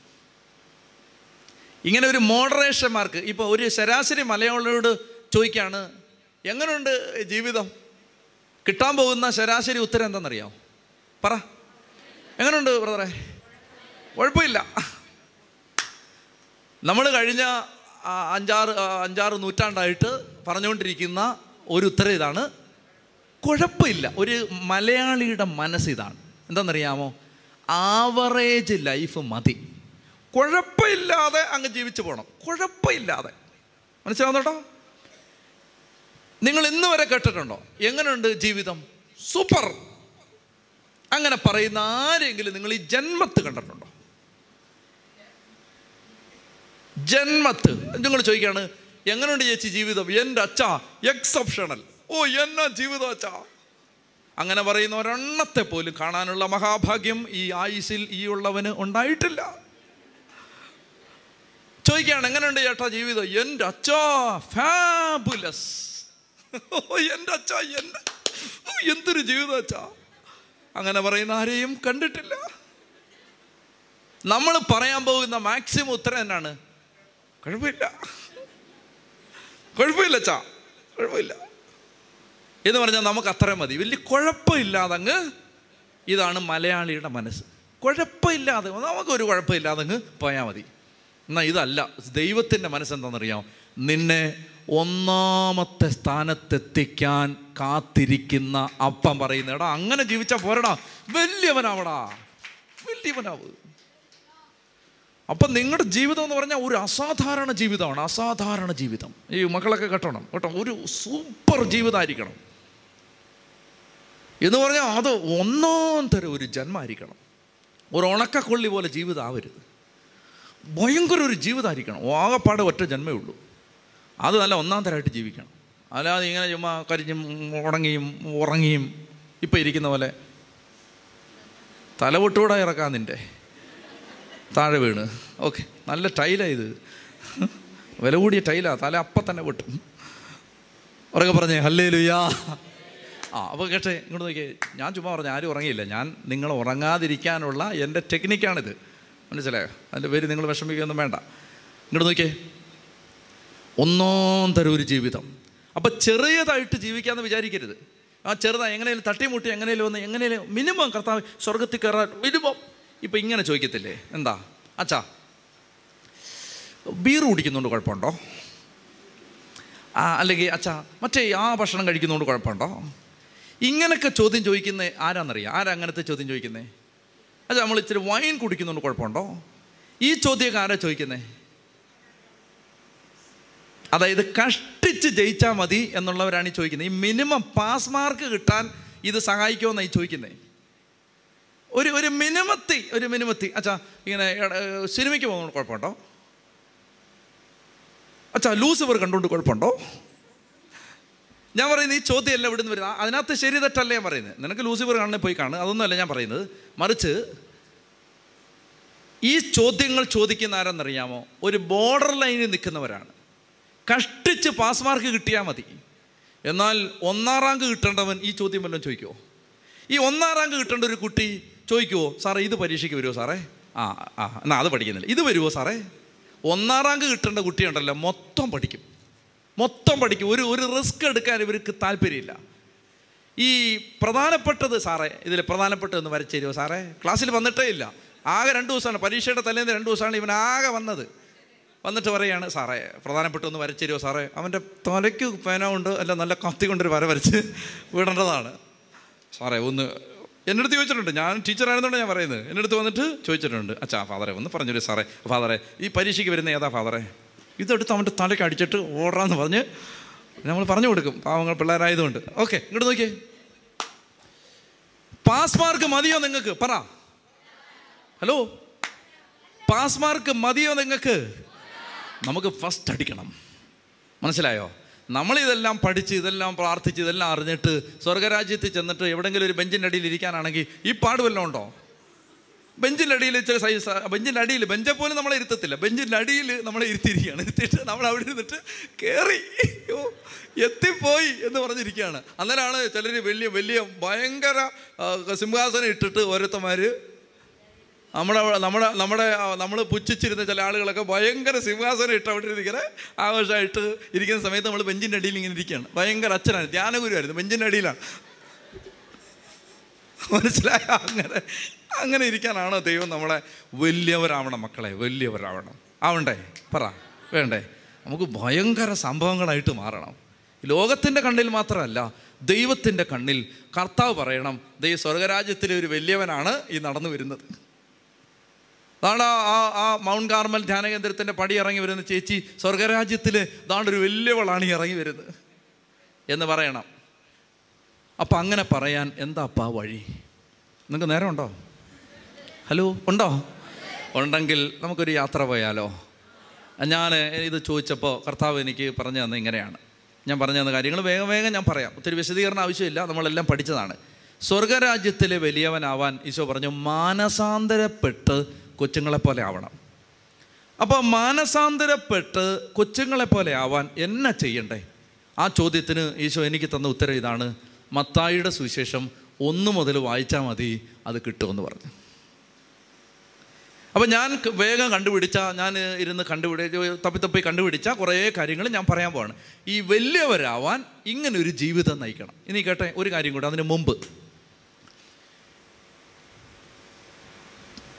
ഇങ്ങനെ ഒരു മോഡറേഷൻ മാർക്ക് ഇപ്പോൾ ഒരു ശരാശരി മലയാളിയോട് ചോദിക്കുകയാണ് എങ്ങനെയുണ്ട് ജീവിതം? കിട്ടാൻ പോകുന്ന ശരാശരി ഉത്തരം എന്താണെന്നറിയാമോ പറ. എങ്ങനെയുണ്ട് ബ്രദറെ? കുഴപ്പമില്ല. നമ്മൾ കഴിഞ്ഞ അഞ്ചാറ് അഞ്ചാറ് നൂറ്റാണ്ടായിട്ട് പറഞ്ഞുകൊണ്ടിരിക്കുന്ന ഒരു ഉത്തരം ഇതാണ്. കുഴപ്പമില്ല. ഒരു മലയാളിയുടെ മനസ്സ് ഇതാണ്. എന്താണെന്നറിയാമോ? ആവറേജ് ലൈഫ് മതി. കുഴപ്പമില്ലാതെ അങ്ങ് ജീവിച്ചു പോകണം കുഴപ്പമില്ലാതെ. മനസ്സിലാവുന്നോട്ടോ നിങ്ങൾ ഇന്ന് വരെ കേട്ടിട്ടുണ്ടോ? എങ്ങനെയുണ്ട് ജീവിതം? സൂപ്പർ അങ്ങനെ പറയുന്ന ആരെങ്കിലും നിങ്ങൾ ഈ ജന്മത്ത് കണ്ടിട്ടുണ്ടോ? ജന്മത്ത്. നിങ്ങൾ ചോദിക്കുകയാണ് എങ്ങനെയുണ്ട് ചേച്ചി ജീവിതം? എന്റെ അച്ഛ എക്സെപ്ഷണൽ ഓ എന്നാ ജീവിതം അച്ഛാ? അങ്ങനെ പറയുന്ന ഒരെണ്ണത്തെ പോലും കാണാനുള്ള മഹാഭാഗ്യം ഈ ആയുസിൽ ഈ ഉള്ളവന് ഉണ്ടായിട്ടില്ല. ചോദിക്കുകയാണ് എങ്ങനെയുണ്ട് ചേട്ടാ ജീവിതം? എന്റെ അച്ഛാ ഫാബുലസ് എന്റെ അച്ഛാ എന്റെ എന്തൊരു ജീവിതം അച്ഛാ. അങ്ങനെ പറയുന്ന ആരെയും കണ്ടിട്ടില്ല. നമ്മൾ പറയാൻ പോകുന്ന മാക്സിമം ഉത്തരം എന്നാണ്? കുഴപ്പമില്ല. കുഴപ്പമില്ല അച്ഛാ. കുഴപ്പമില്ല. എന്ന് പറഞ്ഞാൽ നമുക്ക് അത്രയും മതി. വലിയ കുഴപ്പമില്ലാതങ്ങ് ഇതാണ് മലയാളിയുടെ മനസ്സ്. കുഴപ്പമില്ലാതെ നമുക്കൊരു കുഴപ്പമില്ലാതെ അങ്ങ് പോയാൽ മതി. എന്നാൽ ഇതല്ല ദൈവത്തിന്റെ മനസ്സെന്താണെന്നറിയാം നിന്നെ ഒന്നാമത്തെ സ്ഥാനത്തെത്തിക്കാൻ കാത്തിരിക്കുന്ന അപ്പം പറയുന്ന എടാ അങ്ങനെ ജീവിച്ചാൽ പോരടാ. വലിയവനാവടാ. വലിയ വലിയവനാവ്. അപ്പം നിങ്ങളുടെ ജീവിതം എന്ന് പറഞ്ഞാൽ ഒരു അസാധാരണ ജീവിതമാണ്. അസാധാരണ ജീവിതം. ഈ മക്കളൊക്കെ കെട്ടണം. കേട്ടോ ഒരു സൂപ്പർ ജീവിതമായിരിക്കണം. എന്ന് പറഞ്ഞാൽ അത് ഒന്നാം തരം ഒരു ജന്മമായിരിക്കണം ഒരു ഉണക്കക്കൊള്ളി പോലെ ജീവിതം ആവരുത് ഭയങ്കര ഒരു ജീവിതമായിരിക്കണം ആകപ്പാടെ ഒറ്റ ജന്മേ ഉള്ളൂ. അത് നല്ല ഒന്നാം തരമായിട്ട് ജീവിക്കണം. അല്ലാതെ ഇങ്ങനെ ചുമ്മാ കരിഞ്ഞും ഉണങ്ങിയും ഉറങ്ങിയും ഇപ്പം ഇരിക്കുന്ന പോലെ തലവൊട്ടുകൂടെ ഇറക്കാം നിന്റെ. താഴെ വീണ്. ഓക്കെ. നല്ല ടൈലാണ് ഇത്. വില കൂടിയ ടൈലാണ് തല അപ്പം തന്നെ പൊട്ടും. ഉറക്കെ പറഞ്ഞേ ഹല്ലേ ലുയാ ആ അപ്പോൾ കേട്ടെ ഇങ്ങോട്ട് നോക്കിയേ. ഞാൻ ചുമ്മാ പറഞ്ഞു ആരും ഉറങ്ങിയില്ല. ഞാൻ നിങ്ങൾ ഉറങ്ങാതിരിക്കാനുള്ള എന്റെ ടെക്നിക്കാണിത്. മനസ്സിലായോ? അതിന്റെ പേര് നിങ്ങൾ വിഷമിക്കുകയൊന്നും വേണ്ട. ഇങ്ങോട്ട് നോക്കിയേ. ഒന്നാം തരം ഒരു ജീവിതം. അപ്പോൾ ചെറിയതായിട്ട് ജീവിക്കാമെന്ന് വിചാരിക്കരുത്. ആ ചെറുതായി എങ്ങനെയും തട്ടിമുട്ടി എങ്ങനെയും വന്ന് എങ്ങനെയും മിനിമം കർത്താവ് സ്വർഗത്തിൽ കയറാൻ മിനിമം. ഇപ്പം ഇങ്ങനെ ചോദിക്കത്തില്ലേ? എന്താ? അച്ഛാ ബീർ കുടിക്കുന്നുണ്ട് കുഴപ്പമുണ്ടോ? അല്ലെങ്കിൽ അച്ഛാ മറ്റേ ആ ഭക്ഷണം കഴിക്കുന്നതുകൊണ്ട് കുഴപ്പമുണ്ടോ? ഇങ്ങനൊക്കെ ചോദ്യം ചോദിക്കുന്നത് ആരാന്നറിയാം? ആരാ അങ്ങനത്തെ ചോദ്യം ചോദിക്കുന്നത് അത് നമ്മൾ ഇച്ചിരി വൈൻ കുടിക്കുന്നതുകൊണ്ട് കുഴപ്പമുണ്ടോ? ഈ ചോദ്യമൊക്കെ ആരാ ചോദിക്കുന്നത് അതായത് കഷ്ടിച്ച് ജയിച്ചാൽ മതി എന്നുള്ളവരാണ് ഈ ചോദിക്കുന്നത് ഈ മിനിമം പാസ് മാർക്ക് കിട്ടാൻ ഇത് സഹായിക്കുമെന്നാണ് ഈ ചോദിക്കുന്നത് ഒരു ഒരു മിനിമത്തി ഒരു മിനിമത്തി അച്ഛാ ഇങ്ങനെ സിനിമയ്ക്ക് പോകുന്നുണ്ട് കുഴപ്പമുണ്ടോ? അച്ഛാ ലൂസിഫർ കണ്ടുകൊണ്ട് കുഴപ്പമുണ്ടോ? ഞാൻ പറയുന്നത് ഈ ചോദ്യമല്ല ഇവിടുന്ന് വരുന്നത്. അതിനകത്ത് ശരി തെറ്റല്ല ഞാൻ പറയുന്നത്. നിനക്ക് ലൂസിഫർ കാണാൻ പോയി കാണുക. അതൊന്നുമല്ല ഞാൻ പറയുന്നത്. മറിച്ച് ഈ ചോദ്യങ്ങൾ ചോദിക്കുന്ന ആരെന്നറിയാമോ? ഒരു ബോർഡർ ലൈനിൽ നിൽക്കുന്നവരാണ്. കഷ്ടിച്ച് പാസ് മാർക്ക് കിട്ടിയാൽ മതി. എന്നാൽ ഒന്നാം റാങ്ക് കിട്ടേണ്ടവൻ ഈ ചോദ്യം വല്ലതും ചോദിക്കുമോ ഈ ഒന്നാം റാങ്ക് കിട്ടേണ്ട ഒരു കുട്ടി ചോദിക്കുമോ സാറേ ഇത് പരീക്ഷയ്ക്ക് വരുമോ സാറേ? ആ ആ എന്നാൽ അത് പഠിക്കുന്നില്ല. ഇത് വരുമോ സാറേ? ഒന്നാം റാങ്ക് കിട്ടേണ്ട കുട്ടിയുണ്ടല്ലോ മൊത്തം പഠിക്കും. മൊത്തം പഠിക്കും. ഒരു ഒരു റിസ്ക് എടുക്കാൻ ഇവർക്ക് താല്പര്യമില്ല. ഈ പ്രധാനപ്പെട്ടത് സാറേ ഇതിൽ പ്രധാനപ്പെട്ടതെന്ന് വരച്ചു തരുമോ സാറേ? ക്ലാസ്സിൽ വന്നിട്ടേ ഇല്ല. ആകെ രണ്ട് ദിവസമാണ്. പരീക്ഷയുടെ തലേന്ന് രണ്ട് ദിവസമാണ് ഇവൻ ആകെ വന്നത്. വന്നിട്ട് പറയാണ് സാറേ പ്രധാനപ്പെട്ടൊന്ന് വരച്ചു തരുമോ സാറേ? അവന്റെ തലയ്ക്ക് പേന കൊണ്ട് അല്ല നല്ല കത്തി കൊണ്ടൊരു വര വരച്ച് വിടേണ്ടതാണ്. സാറേ ഒന്ന് എന്റെ അടുത്ത് ചോദിച്ചിട്ടുണ്ട്. ഞാൻ ടീച്ചറായിരുന്നുകൊണ്ട് ഞാൻ പറയുന്നത്. എന്റെ അടുത്ത് വന്നിട്ട് ചോദിച്ചിട്ടുണ്ട്. അച്ഛാ ഫാദറെ ഒന്ന് പറഞ്ഞു സാറേ. ഫാദറെ ഈ പരീക്ഷയ്ക്ക് വരുന്ന ഏതാ ഫാദറെ? ഇതെടുത്ത് അവന്റെ തലയ്ക്ക് അടിച്ചിട്ട് ഓടാന്ന് പറഞ്ഞ് നമ്മൾ പറഞ്ഞു കൊടുക്കും. പാവങ്ങൾ പിള്ളേരായതുകൊണ്ട്. ഓക്കെ ഇങ്ങോട്ട് നോക്കിയേ. പാസ് മാർക്ക് മതിയോ നിങ്ങൾക്ക്? പറ. ഹലോ പാസ് മാർക്ക് മതിയോ നിങ്ങൾക്ക്? നമുക്ക് ഫസ്റ്റ് അടിക്കണം. മനസ്സിലായോ? നമ്മളിതെല്ലാം പഠിച്ച് ഇതെല്ലാം പ്രാർത്ഥിച്ച് ഇതെല്ലാം അറിഞ്ഞിട്ട് സ്വർഗരാജ്യത്തിൽ ചെന്നിട്ട് എവിടെയെങ്കിലും ഒരു ബെഞ്ചിന്റെ അടിയിൽ ഇരിക്കാനാണെങ്കിൽ ഈ പാട് വല്ലതും ഉണ്ടോ? ബെഞ്ചിന്റെ അടിയിൽ ചില സൈസ് ബെഞ്ചിന്റെ അടിയിൽ ബെഞ്ചെ പോലും നമ്മളെ ഇരുത്തത്തില്ല. ബെഞ്ചിന്റെ അടിയിൽ നമ്മളെ ഇരുത്തിയിരിക്കുകയാണ്. ഇരുത്തിയിട്ട് നമ്മൾ അവിടെ ഇരുന്നിട്ട് കയറി എത്തിപ്പോയി എന്ന് പറഞ്ഞിരിക്കുകയാണ്. അന്നേരമാണ് ചിലർ വലിയ വലിയ ഭയങ്കര സിംഹാസനം ഇട്ടിട്ട് ഓരോരുത്തന്മാർ നമ്മുടെ നമ്മുടെ നമ്മുടെ നമ്മൾ പുച്ഛിച്ചിരുന്ന ചില ആളുകളൊക്കെ ഭയങ്കര സിംഹാസനം ഇട്ട് അവിടെ ഇരിക്കുന്ന ആഘോഷമായിട്ട് ഇരിക്കുന്ന സമയത്ത് നമ്മൾ ബെഞ്ചിന്റെ അടിയിൽ ഇങ്ങനെ ഇരിക്കുകയാണ്. ഭയങ്കര അച്ഛനാണ്. ധ്യാനഗുരുവായിരുന്നു. ബെഞ്ചിന്റെ അടിയിലാണ് മനസ്സിലായ? അങ്ങനെ. അങ്ങനെ ഇരിക്കാനാണോ ദൈവം നമ്മളെ വലിയവരാവണം മക്കളെ വലിയവരാവണം. ആവണ്ടേ? പറ. വേണ്ടേ? നമുക്ക് ഭയങ്കര സംഭവങ്ങളായിട്ട് മാറണം. ലോകത്തിന്റെ കണ്ണിൽ മാത്രമല്ല ദൈവത്തിന്റെ കണ്ണിൽ കർത്താവ് പറയണം ദൈവ സ്വർഗരാജ്യത്തിലെ ഒരു വലിയവനാണ് ഈ നടന്നു വരുന്നത്. അതാണ് ആ- ആ മൗണ്ട് കാർമൽ ധ്യാന കേന്ദ്രത്തിന്റെ പടി ഇറങ്ങി വരുന്ന ചേച്ചി സ്വർഗരാജ്യത്തിൽ ഇതാണ്ട് ഒരു വലിയവളാണ് ഈ ഇറങ്ങി വരുന്നത് എന്ന് പറയണം. അപ്പം അങ്ങനെ പറയാൻ എന്താ എന്താപ്പാ വഴി? നിങ്ങൾക്ക് നേരമുണ്ടോ? ഹലോ ഉണ്ടോ? ഉണ്ടെങ്കിൽ നമുക്കൊരു യാത്ര പോയാലോ? ഞാൻ ഇത് ചോദിച്ചപ്പോൾ കർത്താവ് എനിക്ക് പറഞ്ഞു തന്നത് ഇങ്ങനെയാണ്. ഞാൻ പറഞ്ഞു തന്ന കാര്യങ്ങൾ വേഗം വേഗം ഞാൻ പറയാം. ഒത്തിരി വിശദീകരണം ആവശ്യമില്ല നമ്മളെല്ലാം പഠിച്ചതാണ്. സ്വർഗരാജ്യത്തിലെ വലിയവനാവാൻ ഈശോ പറഞ്ഞു മാനസാന്തരപ്പെട്ട് കൊച്ചുങ്ങളെ പോലെ ആവണം. അപ്പോൾ മാനസാന്തരപ്പെട്ട് കൊച്ചുങ്ങളെ പോലെ ആവാൻ എന്നാ ചെയ്യണ്ടേ? ആ ചോദ്യത്തിന് ഈശോ എനിക്ക് തന്ന ഉത്തരം ഇതാണ്. മത്തായിയുടെ സുവിശേഷം ഒന്ന് മുതൽ വായിച്ചാൽ മതി അത് കിട്ടുമെന്ന് പറഞ്ഞു. അപ്പം ഞാൻ വേഗം കണ്ടുപിടിച്ച ഞാൻ ഇരുന്ന് കണ്ടുപിടി തപ്പി തപ്പി കണ്ടുപിടിച്ച കുറേ കാര്യങ്ങൾ ഞാൻ പറയാൻ പോവാണ്. ഈ വലിയവരാവാൻ ഇങ്ങനെ ഒരു ജീവിതം നയിക്കണം. ഇനി കേട്ടെ ഒരു കാര്യം കൂടെ അതിന് മുമ്പ്.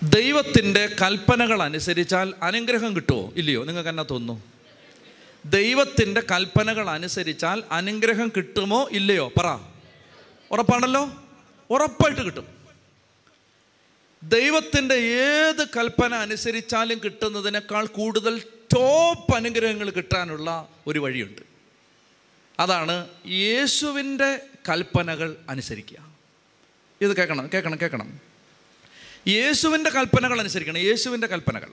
ദൈവത്തിന്റെ കൽപ്പനകൾ അനുസരിച്ചാൽ അനുഗ്രഹം കിട്ടുമോ ഇല്ലയോ? നിങ്ങൾക്ക് എന്നാ തോന്നുന്നു? ദൈവത്തിന്റെ കൽപ്പനകൾ അനുസരിച്ചാൽ അനുഗ്രഹം കിട്ടുമോ? ഇല്ലയോ? പറ. ഉറപ്പാണല്ലോ? ഉറപ്പായിട്ട് കിട്ടും. ദൈവത്തിന്റെ ഏത് കൽപ്പന അനുസരിച്ചാലും കിട്ടുന്നതിനേക്കാൾ കൂടുതൽ ടോപ്പ് അനുഗ്രഹങ്ങൾ കിട്ടാനുള്ള ഒരു വഴിയുണ്ട്. അതാണ് യേശുവിന്റെ കൽപ്പനകൾ അനുസരിക്കുക. ഇത് കേൾക്കണം കേൾക്കണം കേൾക്കണം. യേശുവിന്റെ കൽപ്പനകൾ അനുസരിക്കണം യേശുവിന്റെ കൽപ്പനകൾ.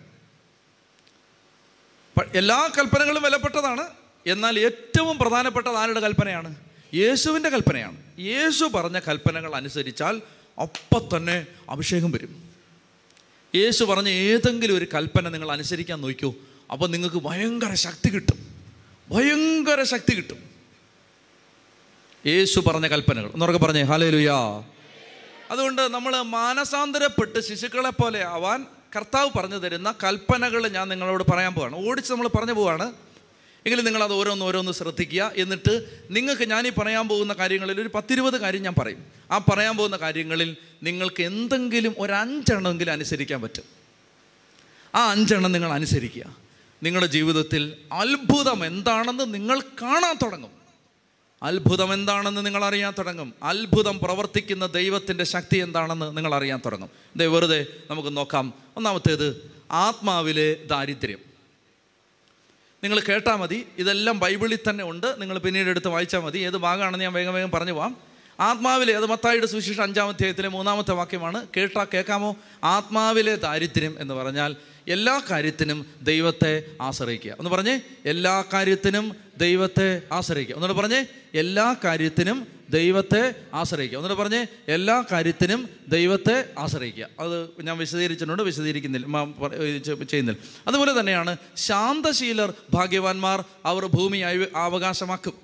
എല്ലാ കൽപ്പനകളും വിലപ്പെട്ടതാണ്. എന്നാൽ ഏറ്റവും പ്രധാനപ്പെട്ടത് ആരുടെ കൽപ്പനയാണ്? യേശുവിന്റെ കൽപ്പനയാണ്. യേശു പറഞ്ഞ കൽപ്പനകൾ അനുസരിച്ചാൽ അപ്പം തന്നെ അഭിഷേകം വരും. യേശു പറഞ്ഞ ഏതെങ്കിലും ഒരു കൽപ്പന നിങ്ങൾ അനുസരിക്കാൻ നോക്കൂ. അപ്പോൾ നിങ്ങൾക്ക് ഭയങ്കര ശക്തി കിട്ടും. ഭയങ്കര ശക്തി കിട്ടും. യേശു പറഞ്ഞ കൽപ്പനകൾ. എന്നൊക്കെ പറഞ്ഞേ ഹാലേലുയാ അതുകൊണ്ട് നമ്മൾ മാനസാന്തരപ്പെട്ട് ശിശുക്കളെ പോലെ ആവാൻ കർത്താവ് പറഞ്ഞു തരുന്ന കൽപ്പനകൾ ഞാൻ നിങ്ങളോട് പറയാൻ പോവാണ്. ഓടിച്ച് നമ്മൾ പറഞ്ഞു പോവാണ്. എങ്കിലും നിങ്ങൾ അത് ഓരോന്ന് ഓരോന്ന് ശ്രദ്ധിക്കുക. എന്നിട്ട് നിങ്ങൾക്ക് ഞാനീ പറയാൻ പോകുന്ന കാര്യങ്ങളിൽ ഒരു പത്തിരുപത് കാര്യം ഞാൻ പറയും. ആ പറയാൻ പോകുന്ന കാര്യങ്ങളിൽ നിങ്ങൾക്ക് എന്തെങ്കിലും ഒരു അഞ്ചെണ്ണമെങ്കിലും അനുസരിക്കാൻ പറ്റും. ആ അഞ്ചെണ്ണം നിങ്ങൾ അനുസരിക്കുക. നിങ്ങളുടെ ജീവിതത്തിൽ അത്ഭുതം എന്താണെന്ന് നിങ്ങൾ കാണാൻ തുടങ്ങും. അത്ഭുതം എന്താണെന്ന് നിങ്ങൾ അറിയാൻ തുടങ്ങും. അത്ഭുതം പ്രവർത്തിക്കുന്ന ദൈവത്തിന്റെ ശക്തി എന്താണെന്ന് നിങ്ങൾ അറിയാൻ തുടങ്ങും. ദേ വെറുതെ നമുക്ക് നോക്കാം. ഒന്നാമത്തേത് ആത്മാവിലെ ദാരിദ്ര്യം. നിങ്ങൾ കേട്ടാൽ മതി. ഇതെല്ലാം ബൈബിളിൽ തന്നെ ഉണ്ട്. നിങ്ങൾ പിന്നീട് എടുത്ത് വായിച്ചാൽ മതി. ഏത് ഭാഗമാണെന്ന് ഞാൻ വേഗം വേഗം പറഞ്ഞു പോവാം. ആത്മാവിലെ അത് മത്തായിയുടെ സുവിശേഷം അഞ്ചാം അധ്യായത്തിലെ മൂന്നാമത്തെ വാക്യമാണ്. കേട്ടാൽ കേൾക്കാമോ ആത്മാവിലെ ദാരിദ്ര്യം എന്ന് പറഞ്ഞാൽ എല്ലാ കാര്യത്തിനും ദൈവത്തെ ആശ്രയിക്കുക. ഒന്ന് പറഞ്ഞേ എല്ലാ കാര്യത്തിനും ദൈവത്തെ ആശ്രയിക്കുക. ഒന്നുകൂടെ പറഞ്ഞേ എല്ലാ കാര്യത്തിനും ദൈവത്തെ ആശ്രയിക്കുക. എന്നിട്ട് പറഞ്ഞേ എല്ലാ കാര്യത്തിനും ദൈവത്തെ ആശ്രയിക്കുക. അത് ഞാൻ വിശദീകരിച്ചിട്ടുണ്ട് വിശദീകരിക്കുന്നില്ല ചെയ്യുന്നില്ല. അതുപോലെ തന്നെയാണ് ശാന്തശീലർ ഭാഗ്യവാന്മാർ അവർ ഭൂമി അവകാശമാക്കും.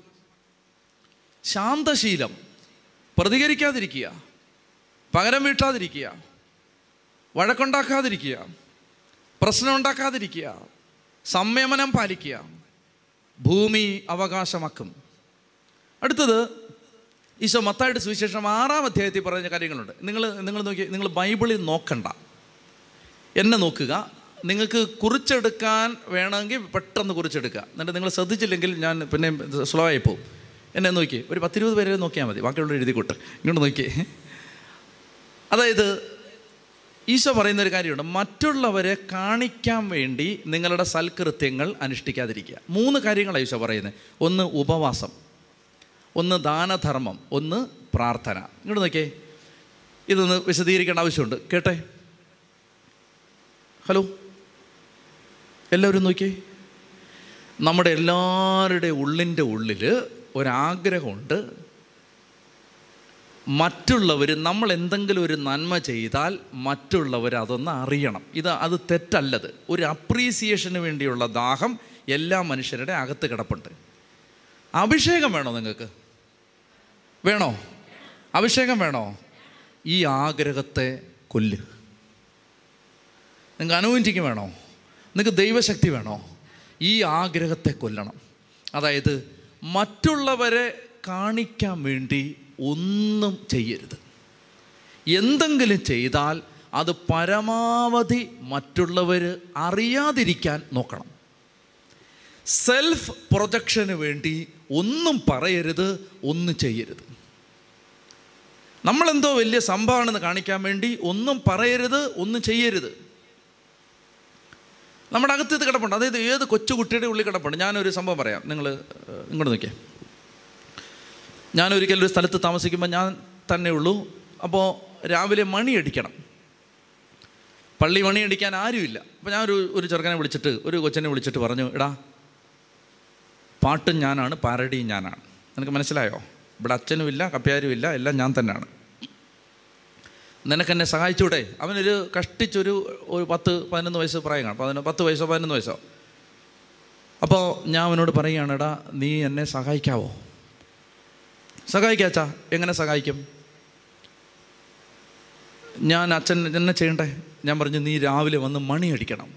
ശാന്തശീലം പ്രതികരിക്കാതിരിക്കുക പകരം വീട്ടാതിരിക്കുക വഴക്കുണ്ടാക്കാതിരിക്കുക പ്രശ്നം ഉണ്ടാക്കാതിരിക്കുക സംയമനം പാലിക്കുക ഭൂമി അവകാശമാക്കും. അടുത്തത് ഈശോ മത്തായിട്ട് സുവിശേഷം ആറാം അധ്യായത്തിൽ പറഞ്ഞ കാര്യങ്ങളുണ്ട്. നിങ്ങൾ നിങ്ങൾ നോക്കി നിങ്ങൾ ബൈബിളിൽ നോക്കണ്ട. എന്നെ നോക്കുക. നിങ്ങൾക്ക് കുറിച്ചെടുക്കാൻ വേണമെങ്കിൽ പെട്ടെന്ന് കുറിച്ചെടുക്കുക. എന്നിട്ട് നിങ്ങൾ ശ്രദ്ധിച്ചില്ലെങ്കിൽ ഞാൻ പിന്നെ സ്ലോ ആയി പോകും. എന്നെ നോക്കി. ഒരു പത്തിരുപത് പേരെ നോക്കിയാൽ മതി. ബാക്കിയുള്ള എഴുതിക്കൂട്ട് ഇങ്ങോട്ട് നോക്കി. അതായത് ഈശോ പറയുന്ന ഒരു കാര്യമുണ്ട്. മറ്റുള്ളവരെ കാണിക്കാൻ വേണ്ടി നിങ്ങളുടെ സൽകൃത്യങ്ങൾ അനുഷ്ഠിക്കാതിരിക്കുക. മൂന്ന് കാര്യങ്ങളാണ് ഈശോ പറയുന്നത്. ഒന്ന് ഉപവാസം. ഒന്ന് ദാനധർമ്മം ഒന്ന് പ്രാർത്ഥന. ഇങ്ങോട്ട് നോക്കിയേ. ഇതൊന്ന് വിശദീകരിക്കേണ്ട ആവശ്യമുണ്ട്. കേട്ടെ? ഹലോ? എല്ലാവരും നോക്കിയേ. നമ്മുടെ എല്ലാവരുടെ ഉള്ളിന്റെ ഉള്ളിൽ ഒരാഗ്രഹമുണ്ട്. മറ്റുള്ളവർ നമ്മൾ എന്തെങ്കിലും ഒരു നന്മ ചെയ്താൽ മറ്റുള്ളവർ അതൊന്ന് അറിയണം. ഇത് അത് തെറ്റല്ലത്. ഒരു അപ്രീസിയേഷന് വേണ്ടിയുള്ള ദാഹം എല്ലാ മനുഷ്യരുടെ അകത്ത് കിടപ്പുണ്ട്. അഭിഷേകം വേണോ നിങ്ങൾക്ക്? വേണോ? അഭിഷേകം വേണോ? ഈ ആഗ്രഹത്തെ കൊല്ല്. നിങ്ങൾക്ക് അനുവദിക്കും വേണോ? നിങ്ങൾക്ക് ദൈവശക്തി വേണോ? ഈ ആഗ്രഹത്തെ കൊല്ലണം. അതായത് മറ്റുള്ളവരെ കാണിക്കാൻ വേണ്ടി ഒന്നും ചെയ്യരുത്. എന്തെങ്കിലും ചെയ്താൽ അത് പരമാവധി മറ്റുള്ളവർ അറിയാതിരിക്കാൻ നോക്കണം. സെൽഫ് പ്രൊജക്ഷന് വേണ്ടി ഒന്നും പറയരുത് ഒന്നും ചെയ്യരുത്. നമ്മളെന്തോ വലിയ സംഭവമാണെന്ന് കാണിക്കാൻ വേണ്ടി ഒന്നും പറയരുത് ഒന്നും ചെയ്യരുത്. നമ്മുടെ അകത്ത് ഇത് കിടപ്പുണ്ട്. അതായത് ഏത് കൊച്ചു കുട്ടിയുടെ ഉള്ളിൽ കിടപ്പുണ്ട്? ഞാനൊരു സംഭവം പറയാം. നിങ്ങൾ ഇങ്ങോട്ട് നോക്കിയേ. ഞാൻ ഒരിക്കലും ഒരു സ്ഥലത്ത് താമസിക്കുമ്പോൾ ഞാൻ തന്നെ ഉള്ളൂ. അപ്പോൾ രാവിലെ മണിയടിക്കണം പള്ളി മണിയടിക്കാൻ ആരുമില്ല. അപ്പോൾ ഞാൻ ഒരു ഒരു ചെറുക്കനെ വിളിച്ചിട്ട് ഒരു കൊച്ചനെ വിളിച്ചിട്ട് പറഞ്ഞു എടാ പാട്ടും ഞാനാണ് പാരഡിയും ഞാനാണ്. നിനക്ക് മനസ്സിലായോ? ഇവിടെ അച്ഛനും ഇല്ല കപ്പ്യാരും ഇല്ല എല്ലാം ഞാൻ തന്നെയാണ്. നിനക്കെന്നെ സഹായിച്ചൂടെ? അവനൊരു കഷ്ടിച്ചൊരു ഒരു പത്ത് പതിനൊന്ന് വയസ്സ് പ്രായം പതിനൊന്ന് പത്ത് വയസ്സോ പതിനൊന്ന് വയസ്സോ. അപ്പോൾ ഞാൻ അവനോട് പറയുകയാണ് നീ എന്നെ സഹായിക്കാവോ? സഹായിക്കാച്ചാ എങ്ങനെ സഹായിക്കും? ഞാൻ അച്ഛൻ എന്നെ ചെയ്യണ്ടേ? ഞാൻ പറഞ്ഞു നീ രാവിലെ വന്ന് മണി അടിക്കണം.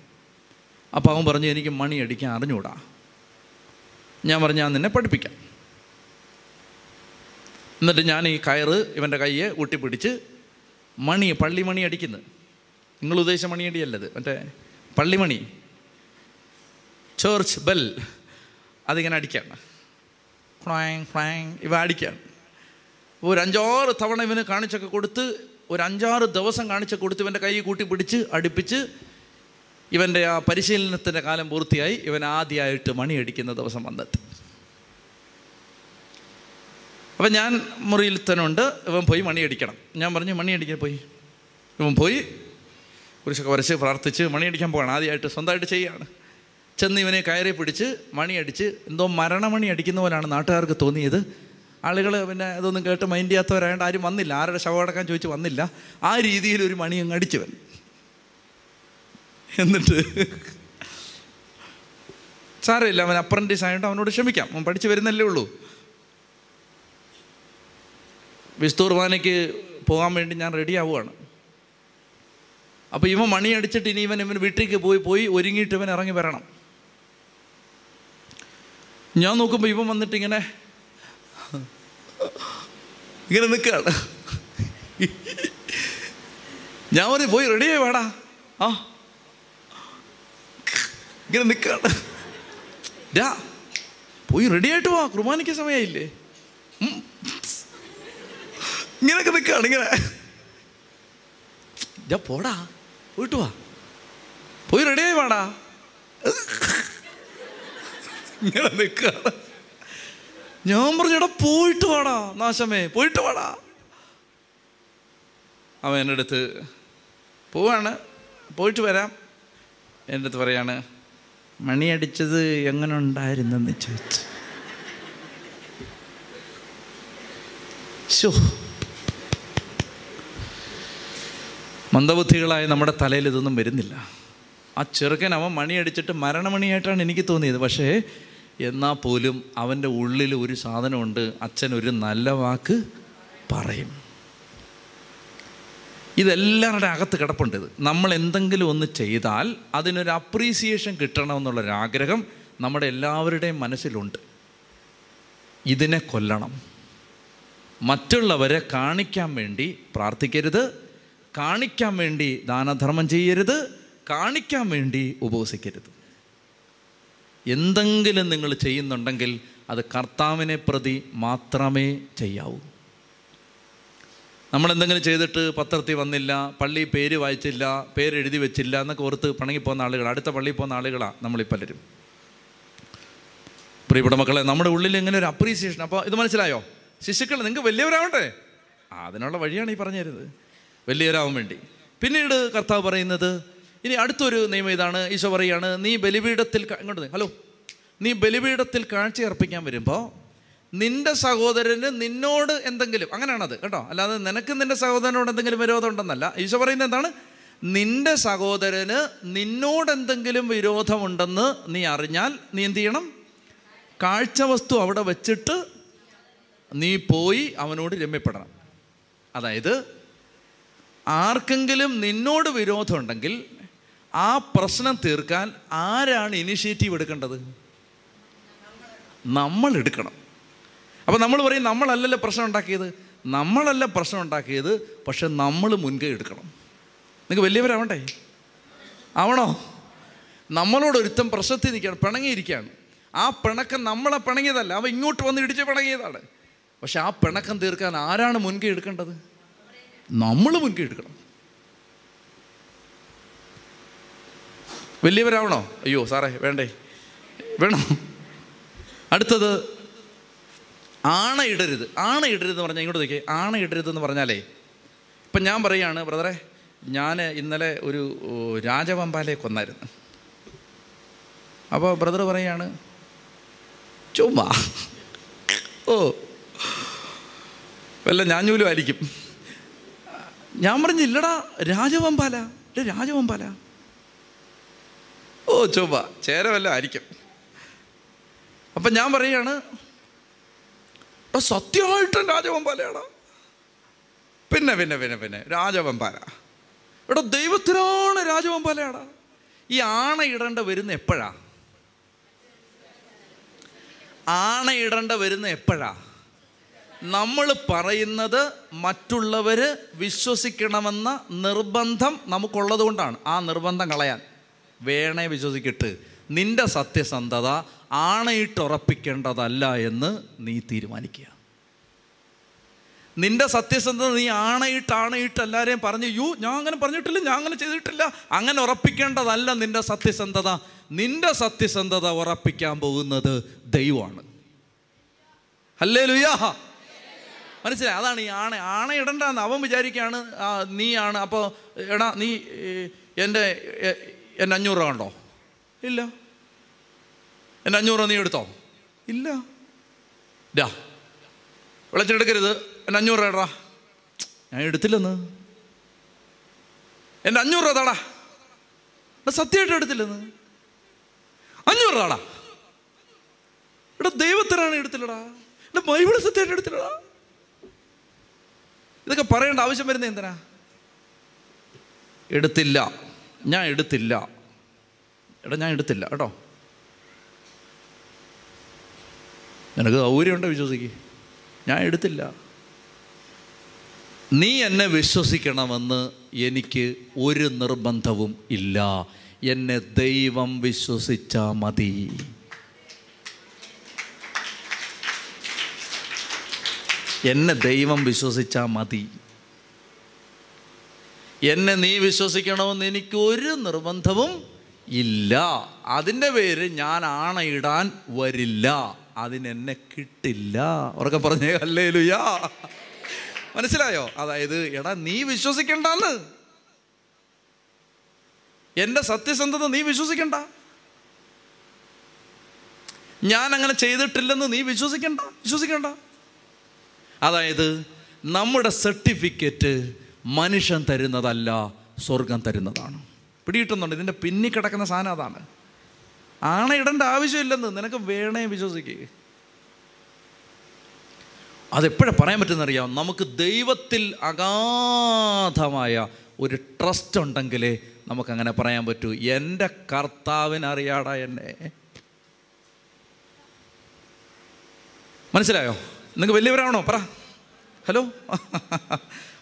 അപ്പോൾ അവൻ പറഞ്ഞു എനിക്ക് മണി അടിക്കാൻ അറിഞ്ഞൂടാ. ഞാൻ പറഞ്ഞു ഞാൻ നിന്നെ പഠിപ്പിക്കാം. എന്നിട്ട് ഞാൻ ഈ കയറ് ഇവന്റെ കയ്യെ ഊട്ടിപ്പിടിച്ച് മണി പള്ളിമണി അടിക്കുന്നത് നിങ്ങൾ ഉദ്ദേശിച്ച മണിയടിയല്ലത് മറ്റേ പള്ളിമണി ചോർച്ച് ബെൽ അതിങ്ങനെ അടിക്കാണ് ഫ്ലാങ് ഫ്ലാങ് ഇവ അടിക്കാണ് ഒരു അഞ്ചാറ് തവണ ഇവന് കാണിച്ചൊക്കെ കൊടുത്ത് ഒരു അഞ്ചാറ് ദിവസം കാണിച്ച കൊടുത്ത് ഇവന്റെ കൈ കൂട്ടി പിടിച്ച് അടുപ്പിച്ച് ഇവന്റെ ആ പരിശീലനത്തിന്റെ കാലം പൂർത്തിയായി. ഇവൻ ആദ്യമായിട്ട് മണിയടിക്കുന്ന ദിവസം വന്നെത്തി അപ്പം ഞാൻ മുറിയിൽ തന്നെ ഉണ്ട്. ഇവൻ പോയി മണിയടിക്കണം. ഞാൻ പറഞ്ഞു മണിയടിക്കാൻ പോയി. ഇവൻ പോയി. കുരിശൊക്കെ വരച്ച് പ്രാർത്ഥിച്ച് മണിയടിക്കാൻ പോകണം ആദ്യമായിട്ട് സ്വന്തമായിട്ട് ചെയ്യാണ്. ചെന്ന് ഇവനെ കയറി പിടിച്ച് മണിയടിച്ച് എന്തോ മരണമണി അടിക്കുന്ന പോലെയാണ് നാട്ടുകാർക്ക് തോന്നിയത്. ആളുകൾ പിന്നെ ഇതൊന്നും കേട്ട് മൈൻഡ് ചെയ്യാത്തവരായതുകൊണ്ട് ആരും വന്നില്ല. ആരുടെ ശവം അടക്കാൻ ചോദിച്ച് വന്നില്ല. ആ രീതിയിൽ ഒരു മണി അങ്ങ് അടിച്ചവൻ. എന്നിട്ട് സാരമില്ല അവൻ അപ്രന്റീസ് ആയതുകൊണ്ട് അവനോട് ക്ഷമിക്കാം. അവൻ പഠിച്ചു വരുന്നല്ലേ ഉള്ളൂ. വിസ്തൂർബാനയ്ക്ക് പോകാൻ വേണ്ടി ഞാൻ റെഡി ആവുകയാണ്. അപ്പോൾ ഇവൻ മണി അടിച്ചിട്ട് ഇനി ഇവൻ ഇവൻ വീട്ടിലേക്ക് പോയി പോയി ഒരുങ്ങിയിട്ട് ഇവൻ ഇറങ്ങി വരണം. ഞാൻ നോക്കുമ്പോൾ ഇവൻ വന്നിട്ട് ഇങ്ങനെ ഇങ്ങനെ നിൽക്കുകയാണ്. ഞാൻ പറഞ്ഞു പോയി റെഡിയായി വേടാ. ആ. ഇങ്ങനെ നിൽക്കുകയാണ്. ഡാ പോയി റെഡിയായിട്ട് വാ കുർബാനയ്ക്ക് സമയമായില്ലേ. ഇങ്ങനെയൊക്കെ നിൽക്കുകയാണ് ഇങ്ങനെ. ഞാൻ പോടാ വീട്ടു വാ. പോയി റെഡിയായി വാടാ. ഇങ്ങനെ നിൽക്കുകയാണ് ഞാൻ പറഞ്ഞു എടാ പോയിട്ട് വാടാ നാശമേ പോയിട്ട് വാടാ. അവൻ എന്റെ അടുത്ത് പോവാണ് പോയിട്ട് വരാം. എന്റെ അടുത്ത് പറയാണ് മണിയടിച്ചത് എങ്ങനെ ഉണ്ടായിരുന്നെന്ന് ചോദിച്ചു. ശോ മന്ദബുദ്ധികളായ നമ്മുടെ തലയിൽ ഇതൊന്നും വരുന്നില്ല. ആ ചെറുക്കൻ അവൻ മണിയടിച്ചിട്ട് മരണമണിയായിട്ടാണ് എനിക്ക് തോന്നിയത്. പക്ഷേ എന്നാൽ പോലും അവന്റെ ഉള്ളിൽ ഒരു സാധനമുണ്ട്. അച്ഛൻ ഒരു നല്ല വാക്ക് പറയും. ഇതെല്ലാവരുടെ അകത്ത് കിടപ്പുണ്ട് ഇത്. നമ്മൾ എന്തെങ്കിലും ഒന്ന് ചെയ്താൽ അതിനൊരു അപ്രീസിയേഷൻ കിട്ടണമെന്നുള്ളൊരാഗ്രഹം നമ്മുടെ എല്ലാവരുടെയും മനസ്സിലുണ്ട്. ഇതിനെ കൊല്ലണം. മറ്റുള്ളവരെ കാണിക്കാൻ വേണ്ടി പ്രാർത്ഥിക്കരുത്. കാണിക്കാൻ വേണ്ടി ദാനധർമ്മം ചെയ്യരുത് കാണിക്കാൻ വേണ്ടി ഉപവസിക്കരുത്. എന്തെങ്കിലും നിങ്ങൾ ചെയ്യുന്നുണ്ടെങ്കിൽ അത് കർത്താവിനെ പ്രതി മാത്രമേ ചെയ്യാവൂ. നമ്മൾ എന്തെങ്കിലും ചെയ്തിട്ട് പത്രത്തിൽ വന്നില്ല പള്ളി പേര് വായിച്ചില്ല പേരെഴുതി വെച്ചില്ല എന്നൊക്കെ ഓർത്ത് പണങ്ങി പോകുന്ന ആളുകൾ അടുത്ത പള്ളിയിൽ പോകുന്ന ആളുകളാണ് നമ്മളീ പലരും. പ്രിയപ്പെട്ട മക്കളെ നമ്മുടെ ഉള്ളിൽ ഇങ്ങനെ ഒരു അപ്രീസിയേഷൻ അപ്പോൾ ഇത് മനസ്സിലായോ? ശിശുക്കൾ നിങ്ങൾക്ക് വലിയവരാവട്ടെ അതിനുള്ള വഴിയാണ് ഈ പറഞ്ഞു തരുന്നത് വലിയവരാവാൻ വേണ്ടി. പിന്നീട് കർത്താവ് പറയുന്നത് ഇനി അടുത്തൊരു നിയമം ഇതാണ്. ഈശോ പറയുകയാണ് നീ ബലിപീഠത്തിൽ ഇങ്ങോട്ട് ഹലോ. നീ ബലിപീഠത്തിൽ കാഴ്ച അർപ്പിക്കാൻ വരുമ്പോൾ നിന്റെ സഹോദരന് നിന്നോട് എന്തെങ്കിലും അങ്ങനെയാണത് കേട്ടോ. അല്ലാതെ നിനക്ക് നിന്റെ സഹോദരനോട് എന്തെങ്കിലും വിരോധം ഉണ്ടെന്നല്ല. ഈശോ പറയുന്നത് എന്താണ്? നിന്റെ സഹോദരന് നിന്നോട് എന്തെങ്കിലും വിരോധമുണ്ടെന്ന് നീ അറിഞ്ഞാൽ നീ എന്ത് ചെയ്യണം? കാഴ്ച വസ്തു അവിടെ വച്ചിട്ട് നീ പോയി അവനോട് രമ്യപ്പെടണം. അതായത് ആർക്കെങ്കിലും നിന്നോട് വിരോധമുണ്ടെങ്കിൽ ആ പ്രശ്നം തീർക്കാൻ ആരാണ് ഇനിഷ്യേറ്റീവ് എടുക്കേണ്ടത്? നമ്മൾ എടുക്കണം. അപ്പോൾ നമ്മൾ പറയും നമ്മളല്ലല്ലോ പ്രശ്നം ഉണ്ടാക്കിയത്. നമ്മളല്ല പ്രശ്നം ഉണ്ടാക്കിയത് പക്ഷെ നമ്മൾ മുൻകൈ എടുക്കണം. നിങ്ങൾക്ക് വലിയവരാവണ്ടേ? ആവണോ? നമ്മളോട് ഒരുത്തം പ്രശ്നത്തിൽ നിൽക്കുകയാണ് പിണങ്ങിയിരിക്കുകയാണ്. ആ പിണക്കം നമ്മളെ പിണങ്ങിയതല്ല അവ ഇങ്ങോട്ട് വന്ന് ഇടിച്ച് പിണങ്ങിയതാണ്. പക്ഷെ ആ പിണക്കം തീർക്കാൻ ആരാണ് മുൻകൈ എടുക്കേണ്ടത്? നമ്മൾ മുൻകൈ വലിയവരാവണോ? അയ്യോ സാറേ വേണ്ടേ. വേണോ? അടുത്തത് ആണയിടരുത് ആണയിടരുത് എന്ന് പറഞ്ഞാൽ ഇങ്ങോട്ട് നോക്കിയേ. ആണയിടരുത് എന്ന് പറഞ്ഞാലേ ഇപ്പം ഞാൻ പറയുകയാണ് ബ്രദറെ ഞാൻ ഇന്നലെ ഒരു രാജവമ്പാലയെ കൊന്നായിരുന്നു. അപ്പോൾ ബ്രദർ പറയാണ് ചുമ്മാ. ഓ വല്ല ഞാഞ്ഞൂലും ആയിരിക്കും. ഞാൻ പറഞ്ഞില്ലടാ രാജവമ്പാല. രാജവമ്പാല. ഓ ചൊവ്വ. ചേരവല്ല ആയിരിക്കും. അപ്പം ഞാൻ പറയാണ് "എടാ, സത്യമായിട്ടും രാജവമ്പാലയാടാ. പിന്നെ പിന്നെ പിന്നെ പിന്നെ രാജവമ്പാല. ഇവിടെ ദൈവത്തിനാണ് രാജവമ്പാലയാടാ. ഈ ആണ ഇടേണ്ട വരുന്ന എപ്പോഴാ? ആണ ഇടേണ്ട വരുന്ന എപ്പോഴാ? നമ്മൾ പറയുന്നത് മറ്റുള്ളവർ വിശ്വസിക്കണമെന്ന നിർബന്ധം നമുക്കുള്ളത് കൊണ്ടാണ് ആ നിർബന്ധം കളയാൻ. വേണേ വിശ്വസിക്കട്ട്. നിന്റെ സത്യസന്ധത ആണയിട്ടുറപ്പിക്കേണ്ടതല്ല എന്ന് നീ തീരുമാനിക്കുക. നിന്റെ സത്യസന്ധത നീ ആണയിട്ട് ആണയിട്ട് എല്ലാവരെയും പറഞ്ഞു യു ഞാൻ അങ്ങനെ പറഞ്ഞിട്ടില്ല ഞാൻ അങ്ങനെ ചെയ്തിട്ടില്ല. അങ്ങനെ ഉറപ്പിക്കേണ്ടതല്ല നിന്റെ സത്യസന്ധത. നിന്റെ സത്യസന്ധത ഉറപ്പിക്കാൻ പോകുന്നത് ദൈവമാണ്. അല്ലേ ലുയാ മനസ്സിലായി? അതാണ് ഈ ആണ ആണ ഇടണ്ടെന്ന് അവൻ വിചാരിക്കുകയാണ് നീയാണ്. അപ്പോൾ എടാ നീ എന്റെ എന്റെ അഞ്ഞൂറ് രൂപ ഉണ്ടോ ഇല്ല. എന്റെ അഞ്ഞൂറ് രൂപ നീ എടുത്തോ? ഇല്ല. ഡാ വിളിച്ചെടുക്കരുത്. എന്റെ അഞ്ഞൂറ് രൂപ ഇടാ. ഞാൻ എടുത്തില്ലെന്ന്. എന്റെ അഞ്ഞൂറ് രൂപ താടാ. സത്യമായിട്ട് എടുത്തില്ലെന്ന്. അഞ്ഞൂറ് രൂപടാ എടാ ദൈവത്തിനാണ് എടുത്തില്ലടാ. എടാ ബൈബിൾ സത്യമായിട്ട് എടുത്തില്ലടാ. ഇതൊക്കെ പറയേണ്ട ആവശ്യം വരുന്നത് എന്തിനാ? എടുത്തില്ല. ഞാൻ എടുത്തില്ല. എടാ ഞാൻ എടുത്തില്ല. കേട്ടോ? നിനക്ക് സൗകര്യമുണ്ടോ വിശ്വസിക്ക്? ഞാൻ എടുത്തില്ല. നീ എന്നെ വിശ്വസിക്കണമെന്ന് എനിക്ക് ഒരു നിർബന്ധവും ഇല്ല. എന്നെ ദൈവം വിശ്വസിച്ചാൽ മതി. എന്നെ ദൈവം വിശ്വസിച്ചാൽ മതി. എന്നെ നീ വിശ്വസിക്കണമെന്ന് എനിക്ക് ഒരു നിർബന്ധവും ഇല്ല. അതിന്റെ പേര് ഞാൻ ആണയിടാൻ വരില്ല. അതിനെന്നെ കിട്ടില്ല. ഉറക്കെ പറഞ്ഞേ അല്ലേ ലുയാ മനസ്സിലായോ? അതായത് എടാ നീ വിശ്വസിക്കണ്ടെന്ന്. എന്റെ സത്യസന്ധത നീ വിശ്വസിക്കണ്ട. ഞാൻ അങ്ങനെ ചെയ്തിട്ടില്ലെന്ന് നീ വിശ്വസിക്കണ്ട. വിശ്വസിക്കണ്ട. അതായത് നമ്മുടെ സർട്ടിഫിക്കറ്റ് മനുഷ്യൻ തരുന്നതല്ല സ്വർഗം തരുന്നതാണ്. പിടിയിട്ടുന്നുണ്ട് ഇതിന്റെ പിന്നി കിടക്കുന്ന സാധനം അതാണ്. ആണയിടേണ്ട ആവശ്യമില്ലെന്ന് നിനക്ക് വേണേ വിശ്വസിക്കുക അതെപ്പോഴാണ് പറയാൻ പറ്റുന്നറിയാം നമുക്ക് ദൈവത്തിൽ അഗാധമായ ഒരു ട്രസ്റ്റ് ഉണ്ടെങ്കിലേ നമുക്കങ്ങനെ പറയാൻ പറ്റൂ. എന്റെ കർത്താവിനറിയാടാ എന്നെ. മനസ്സിലായോ? നിങ്ങൾക്ക് വലിയവരാണോ പറ. ഹലോ?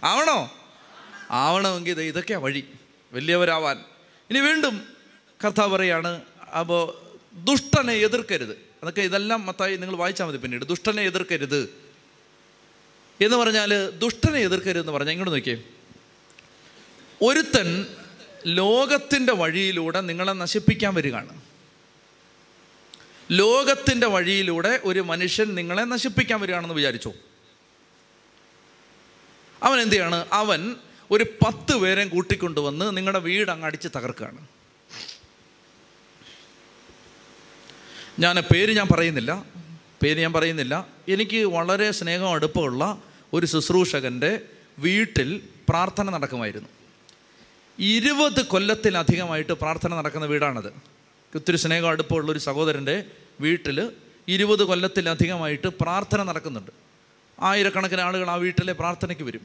ആവണോ? ആവണമെങ്കിൽ ഇതൊക്കെയാണ് ഇതൊക്കെയാ വഴി. വലിയവരാവാൻ. ഇനി വീണ്ടും കർത്താവ് പറയാണ് അപ്പോൾ ദുഷ്ടനെ എതിർക്കരുത്. അതൊക്കെ ഇതെല്ലാം മത്തായി നിങ്ങൾ വായിച്ചാൽ മതി പിന്നീട്. ദുഷ്ടനെ എതിർക്കരുത്. എന്ന് പറഞ്ഞാൽ ദുഷ്ടനെ എതിർക്കരുത് എന്ന് പറഞ്ഞാൽ ഇങ്ങോട്ട് നോക്കിയേ. ഒരുത്തൻ ലോകത്തിന്റെ വഴിയിലൂടെ നിങ്ങളെ നശിപ്പിക്കാൻ വരികയാണ്. ലോകത്തിന്റെ വഴിയിലൂടെ ഒരു മനുഷ്യൻ നിങ്ങളെ നശിപ്പിക്കാൻ വരികയാണെന്ന് വിചാരിച്ചു? അവൻ എന്ത് ചെയ്യാണ്? അവൻ ഒരു പത്ത് പേരെയും കൂട്ടിക്കൊണ്ടുവന്ന് നിങ്ങളുടെ വീട് അങ്ങ് അടിച്ച് തകർക്കുകയാണ്. ഞാൻ പേര് ഞാൻ പറയുന്നില്ല. പേര് ഞാൻ പറയുന്നില്ല. എനിക്ക് വളരെ സ്നേഹം അടുപ്പമുള്ള ഒരു ശുശ്രൂഷകന്റെ വീട്ടിൽ പ്രാർത്ഥന നടക്കുമായിരുന്നു. ഇരുപത് കൊല്ലത്തിലധികമായിട്ട് പ്രാർത്ഥന നടക്കുന്ന വീടാണത്. ഒത്തിരി സ്നേഹം അടുപ്പമുള്ള ഒരു സഹോദരന്റെ വീട്ടിൽ ഇരുപത് കൊല്ലത്തിലധികമായിട്ട് പ്രാർത്ഥന നടക്കുന്നുണ്ട്. ആയിരക്കണക്കിന് ആളുകൾ ആ വീട്ടിലെ പ്രാർത്ഥനയ്ക്ക് വരും.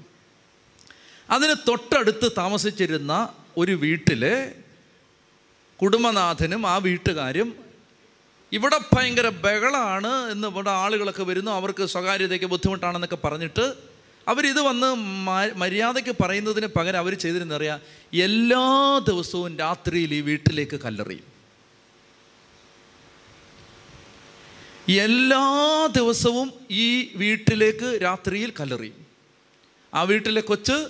അതിന് തൊട്ടടുത്ത് താമസിച്ചിരുന്ന ഒരു വീട്ടിലെ കുടുംബനാഥനും ആ വീട്ടുകാരും ഇവിടെ ഭയങ്കര ബഹളമാണ് എന്ന് ഇവിടെ ആളുകളൊക്കെ വരുന്നു. അവർക്ക് സ്വകാര്യതയ്ക്ക് ബുദ്ധിമുട്ടാണെന്നൊക്കെ പറഞ്ഞിട്ട് അവരിത് വന്ന് മര്യാദയ്ക്ക് പറയുന്നതിന് പകരം അവർ ചെയ്തിരുന്നറിയാം എല്ലാ ദിവസവും രാത്രിയിൽ ഈ വീട്ടിലേക്ക് കല്ലെറിയും. എല്ലാ ദിവസവും ഈ വീട്ടിലേക്ക് രാത്രിയിൽ കല്ലെറിയും. ആ വീട്ടിലെ കൊച്ച്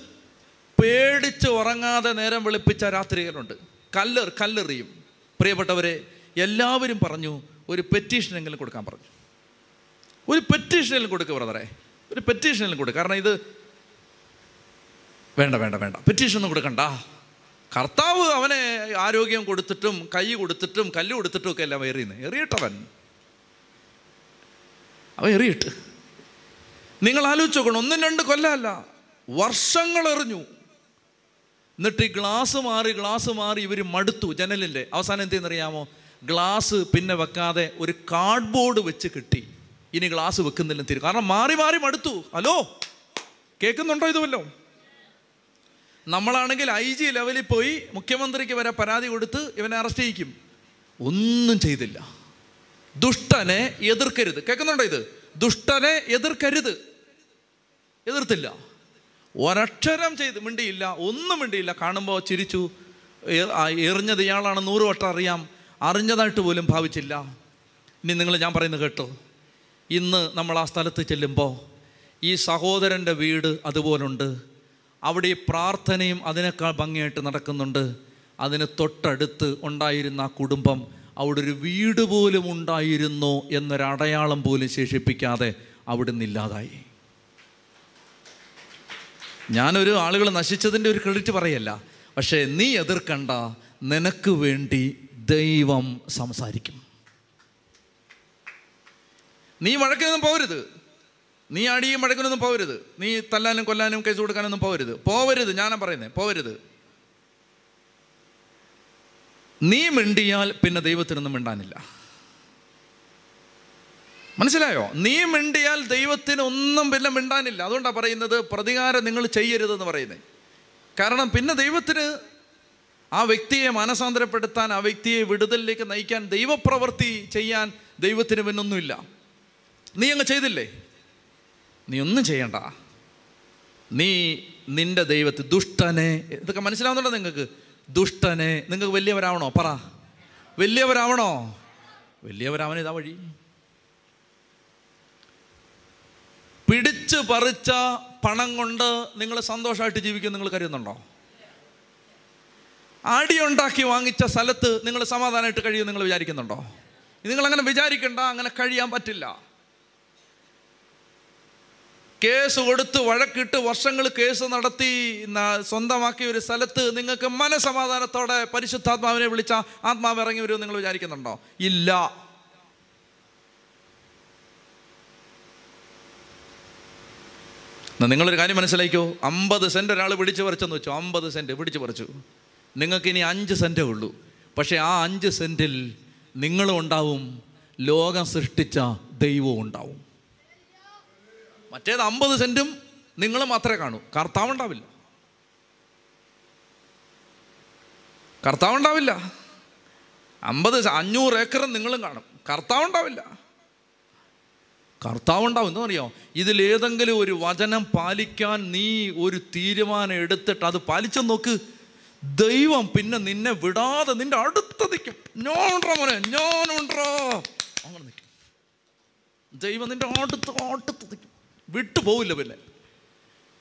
പേടിച്ച് ഉറങ്ങാതെ നേരം വെളുപ്പിച്ച രാത്രികളുണ്ട് കല്ലർ കല്ലെറിയും. പ്രിയപ്പെട്ടവരെ എല്ലാവരും പറഞ്ഞു ഒരു പെറ്റീഷനെങ്കിലും കൊടുക്കാൻ പറഞ്ഞു. ഒരു പെറ്റീഷനെങ്കിലും കൊടുക്കുക ബ്രദറെ ഒരു പെറ്റീഷനെങ്കിലും കൊടുക്കുക കാരണം ഇത് വേണ്ട വേണ്ട വേണ്ട. പെറ്റീഷൻ ഒന്നും കൊടുക്കണ്ട. കർത്താവ് അവനെ ആരോഗ്യം കൊടുത്തിട്ടും കൈ കൊടുത്തിട്ടും കല്ല് കൊടുത്തിട്ടും ഒക്കെ എല്ലാം എറിയുന്നത് എറിയിട്ടവൻ. അവൻ എറിയിട്ട്. നിങ്ങൾ ആലോചിച്ച് നോക്കണം ഒന്നും രണ്ട് കൊല്ലമല്ല വർഷങ്ങൾ എറിഞ്ഞു. എന്നിട്ട് ഈ ഗ്ലാസ് മാറി ഗ്ലാസ് മാറി ഇവർ മടുത്തു. ജനലിന്റെ അവസാനം എന്തെന്നറിയാമോ ഗ്ലാസ് പിന്നെ വെക്കാതെ ഒരു കാർഡ്ബോർഡ് വെച്ച് കിട്ടി. ഇനി ഗ്ലാസ് വെക്കുന്നില്ലെന്ന് തീരും. കാരണം മാറി മാറി മടുത്തു. ഹലോ കേൾക്കുന്നുണ്ടോ ഇതുമല്ലോ നമ്മളാണെങ്കിൽ ഐ ജി ലെവലിൽ പോയി മുഖ്യമന്ത്രിക്ക് വരെ പരാതി കൊടുത്ത് ഇവനെ അറസ്റ്റ് ചെയ്യിക്കും. ഒന്നും ചെയ്തില്ല. ദുഷ്ടനെ എതിർക്കരുത്. കേൾക്കുന്നുണ്ടോ ഇത്? ദുഷ്ടനെ എതിർക്കരുത്. എതിർത്തില്ല. ഒരക്ഷരം ചെയ്ത് മിണ്ടിയില്ല ഒന്നും മിണ്ടിയില്ല. കാണുമ്പോൾ ചിരിച്ചു എറിഞ്ഞത് ഇയാളാണ് നൂറ് വട്ടം അറിയാം. അറിഞ്ഞതായിട്ട് പോലും ഭാവിച്ചില്ല. ഇനി നിങ്ങൾ ഞാൻ പറയുന്നത് കേട്ടോ. ഇന്ന് നമ്മൾ ആ സ്ഥലത്ത് ചെല്ലുമ്പോൾ ഈ സഹോദരന്റെ വീട് അതുപോലുണ്ട്. അവിടെ ഈ പ്രാർത്ഥനയും അതിനേക്കാൾ ഭംഗിയായിട്ട് നടക്കുന്നുണ്ട്. അതിന് തൊട്ടടുത്ത് ഉണ്ടായിരുന്ന ആ കുടുംബം അവിടെ ഒരു വീട് പോലും ഉണ്ടായിരുന്നോ എന്നൊരടയാളം പോലും ശേഷിപ്പിക്കാതെ അവിടുന്ന് ഇല്ലാതായി. ഞാനൊരു ആളുകൾ നശിച്ചതിന്റെ ഒരു ക്രെഡിറ്റ് പറയല്ല. പക്ഷേ നീ എതിർക്കണ്ട നിനക്ക് വേണ്ടി ദൈവം സംസാരിക്കും. നീ വഴക്കിനൊന്നും പോകരുത്. നീ അടിയും വഴക്കിനൊന്നും പോകരുത്. നീ തല്ലാനും കൊല്ലാനും കേസ് കൊടുക്കാനൊന്നും പോകരുത്. പോവരുത് ഞാനാ പറയുന്നത് പോവരുത്. നീ മിണ്ടിയാൽ പിന്നെ ദൈവത്തിനൊന്നും മിണ്ടാനില്ല. മനസ്സിലായോ? നീ മിണ്ടിയാൽ ദൈവത്തിന് ഒന്നും പിന്നെ മിണ്ടാനില്ല. അതുകൊണ്ടാണ് പറയുന്നത് പ്രതികാരം നിങ്ങൾ ചെയ്യരുതെന്ന് പറയുന്നത് കാരണം പിന്നെ ദൈവത്തിന് ആ വ്യക്തിയെ മാനസാന്തരപ്പെടുത്താൻ ആ വ്യക്തിയെ വിടുതലിലേക്ക് നയിക്കാൻ ദൈവപ്രവൃത്തി ചെയ്യാൻ ദൈവത്തിന് പിന്നൊന്നുമില്ല. നീ അങ്ങ് ചെയ്തില്ലേ? നീ ഒന്നും ചെയ്യണ്ട. നീ നിന്റെ ദൈവത്തെ ദുഷ്ടനെ ഇതൊക്കെ മനസ്സിലാവുന്നുണ്ടോ നിങ്ങൾക്ക്? ദുഷ്ടനെ. നിങ്ങൾക്ക് വലിയവരാവണോ? പറ. വലിയവരാവണോ? വലിയവരാവൻ ഇതാ വഴി. പിടിച്ച് പറിച്ച പണം കൊണ്ട് നിങ്ങൾ സന്തോഷമായിട്ട് ജീവിക്കും നിങ്ങൾ കരുതുന്നുണ്ടോ? അടിയുണ്ടാക്കി വാങ്ങിച്ച സ്ഥലത്ത് നിങ്ങൾ സമാധാനമായിട്ട് കഴിയും നിങ്ങൾ വിചാരിക്കുന്നുണ്ടോ? നിങ്ങൾ അങ്ങനെ വിചാരിക്കണ്ട അങ്ങനെ കഴിയാൻ പറ്റില്ല. കേസ് കൊടുത്ത് വഴക്കിട്ട് വർഷങ്ങൾ കേസ് നടത്തി സ്വന്തമാക്കിയ ഒരു സ്ഥലത്ത് നിങ്ങൾക്ക് മനസമാധാനത്തോടെ പരിശുദ്ധാത്മാവിനെ വിളിച്ച ആത്മാവ് ഇറങ്ങി വരുമെന്ന് നിങ്ങൾ വിചാരിക്കുന്നുണ്ടോ? ഇല്ല. നിങ്ങളൊരു കാര്യം മനസ്സിലാക്കിയോ അമ്പത് സെന്റ് ഒരാൾ പിടിച്ച് പറിച്ചെന്ന് വെച്ചോ? അമ്പത് സെന്റ് പിടിച്ച് പറിച്ചു. നിങ്ങൾക്ക് ഇനി അഞ്ച് സെന്റേ ഉള്ളൂ. പക്ഷേ ആ അഞ്ച് സെന്റിൽ നിങ്ങളും ഉണ്ടാവും ലോകം സൃഷ്ടിച്ച ദൈവവും ഉണ്ടാവും. മറ്റേത് അമ്പത് സെന്റും നിങ്ങൾ മാത്രമേ കാണൂ. കർത്താവ് ഉണ്ടാവില്ല കർത്താവ് ഉണ്ടാവില്ല അമ്പത് അഞ്ഞൂറ് ഏക്കറും നിങ്ങളും കാണും. കർത്താവ് ഉണ്ടാവില്ല കർത്താവ് ഉണ്ടാവും എന്താ അറിയോ ഇതിലേതെങ്കിലും ഒരു വചനം പാലിക്കാൻ നീ ഒരു തീരുമാനം എടുത്തിട്ട് അത് പാലിച്ചു നോക്ക്. ദൈവം പിന്നെ നിന്നെ വിടാതെ നിന്റെ അടുത്ത് നിൽക്കും. ഞാനുണ്ടോ മോനെ ഞാനുണ്ടോ അങ്ങനെ നിൽക്കും. ദൈവം നിന്റെ അടുത്ത് അടുത്ത് നിൽക്കും. വിട്ടു പോവില്ല പിന്നെ.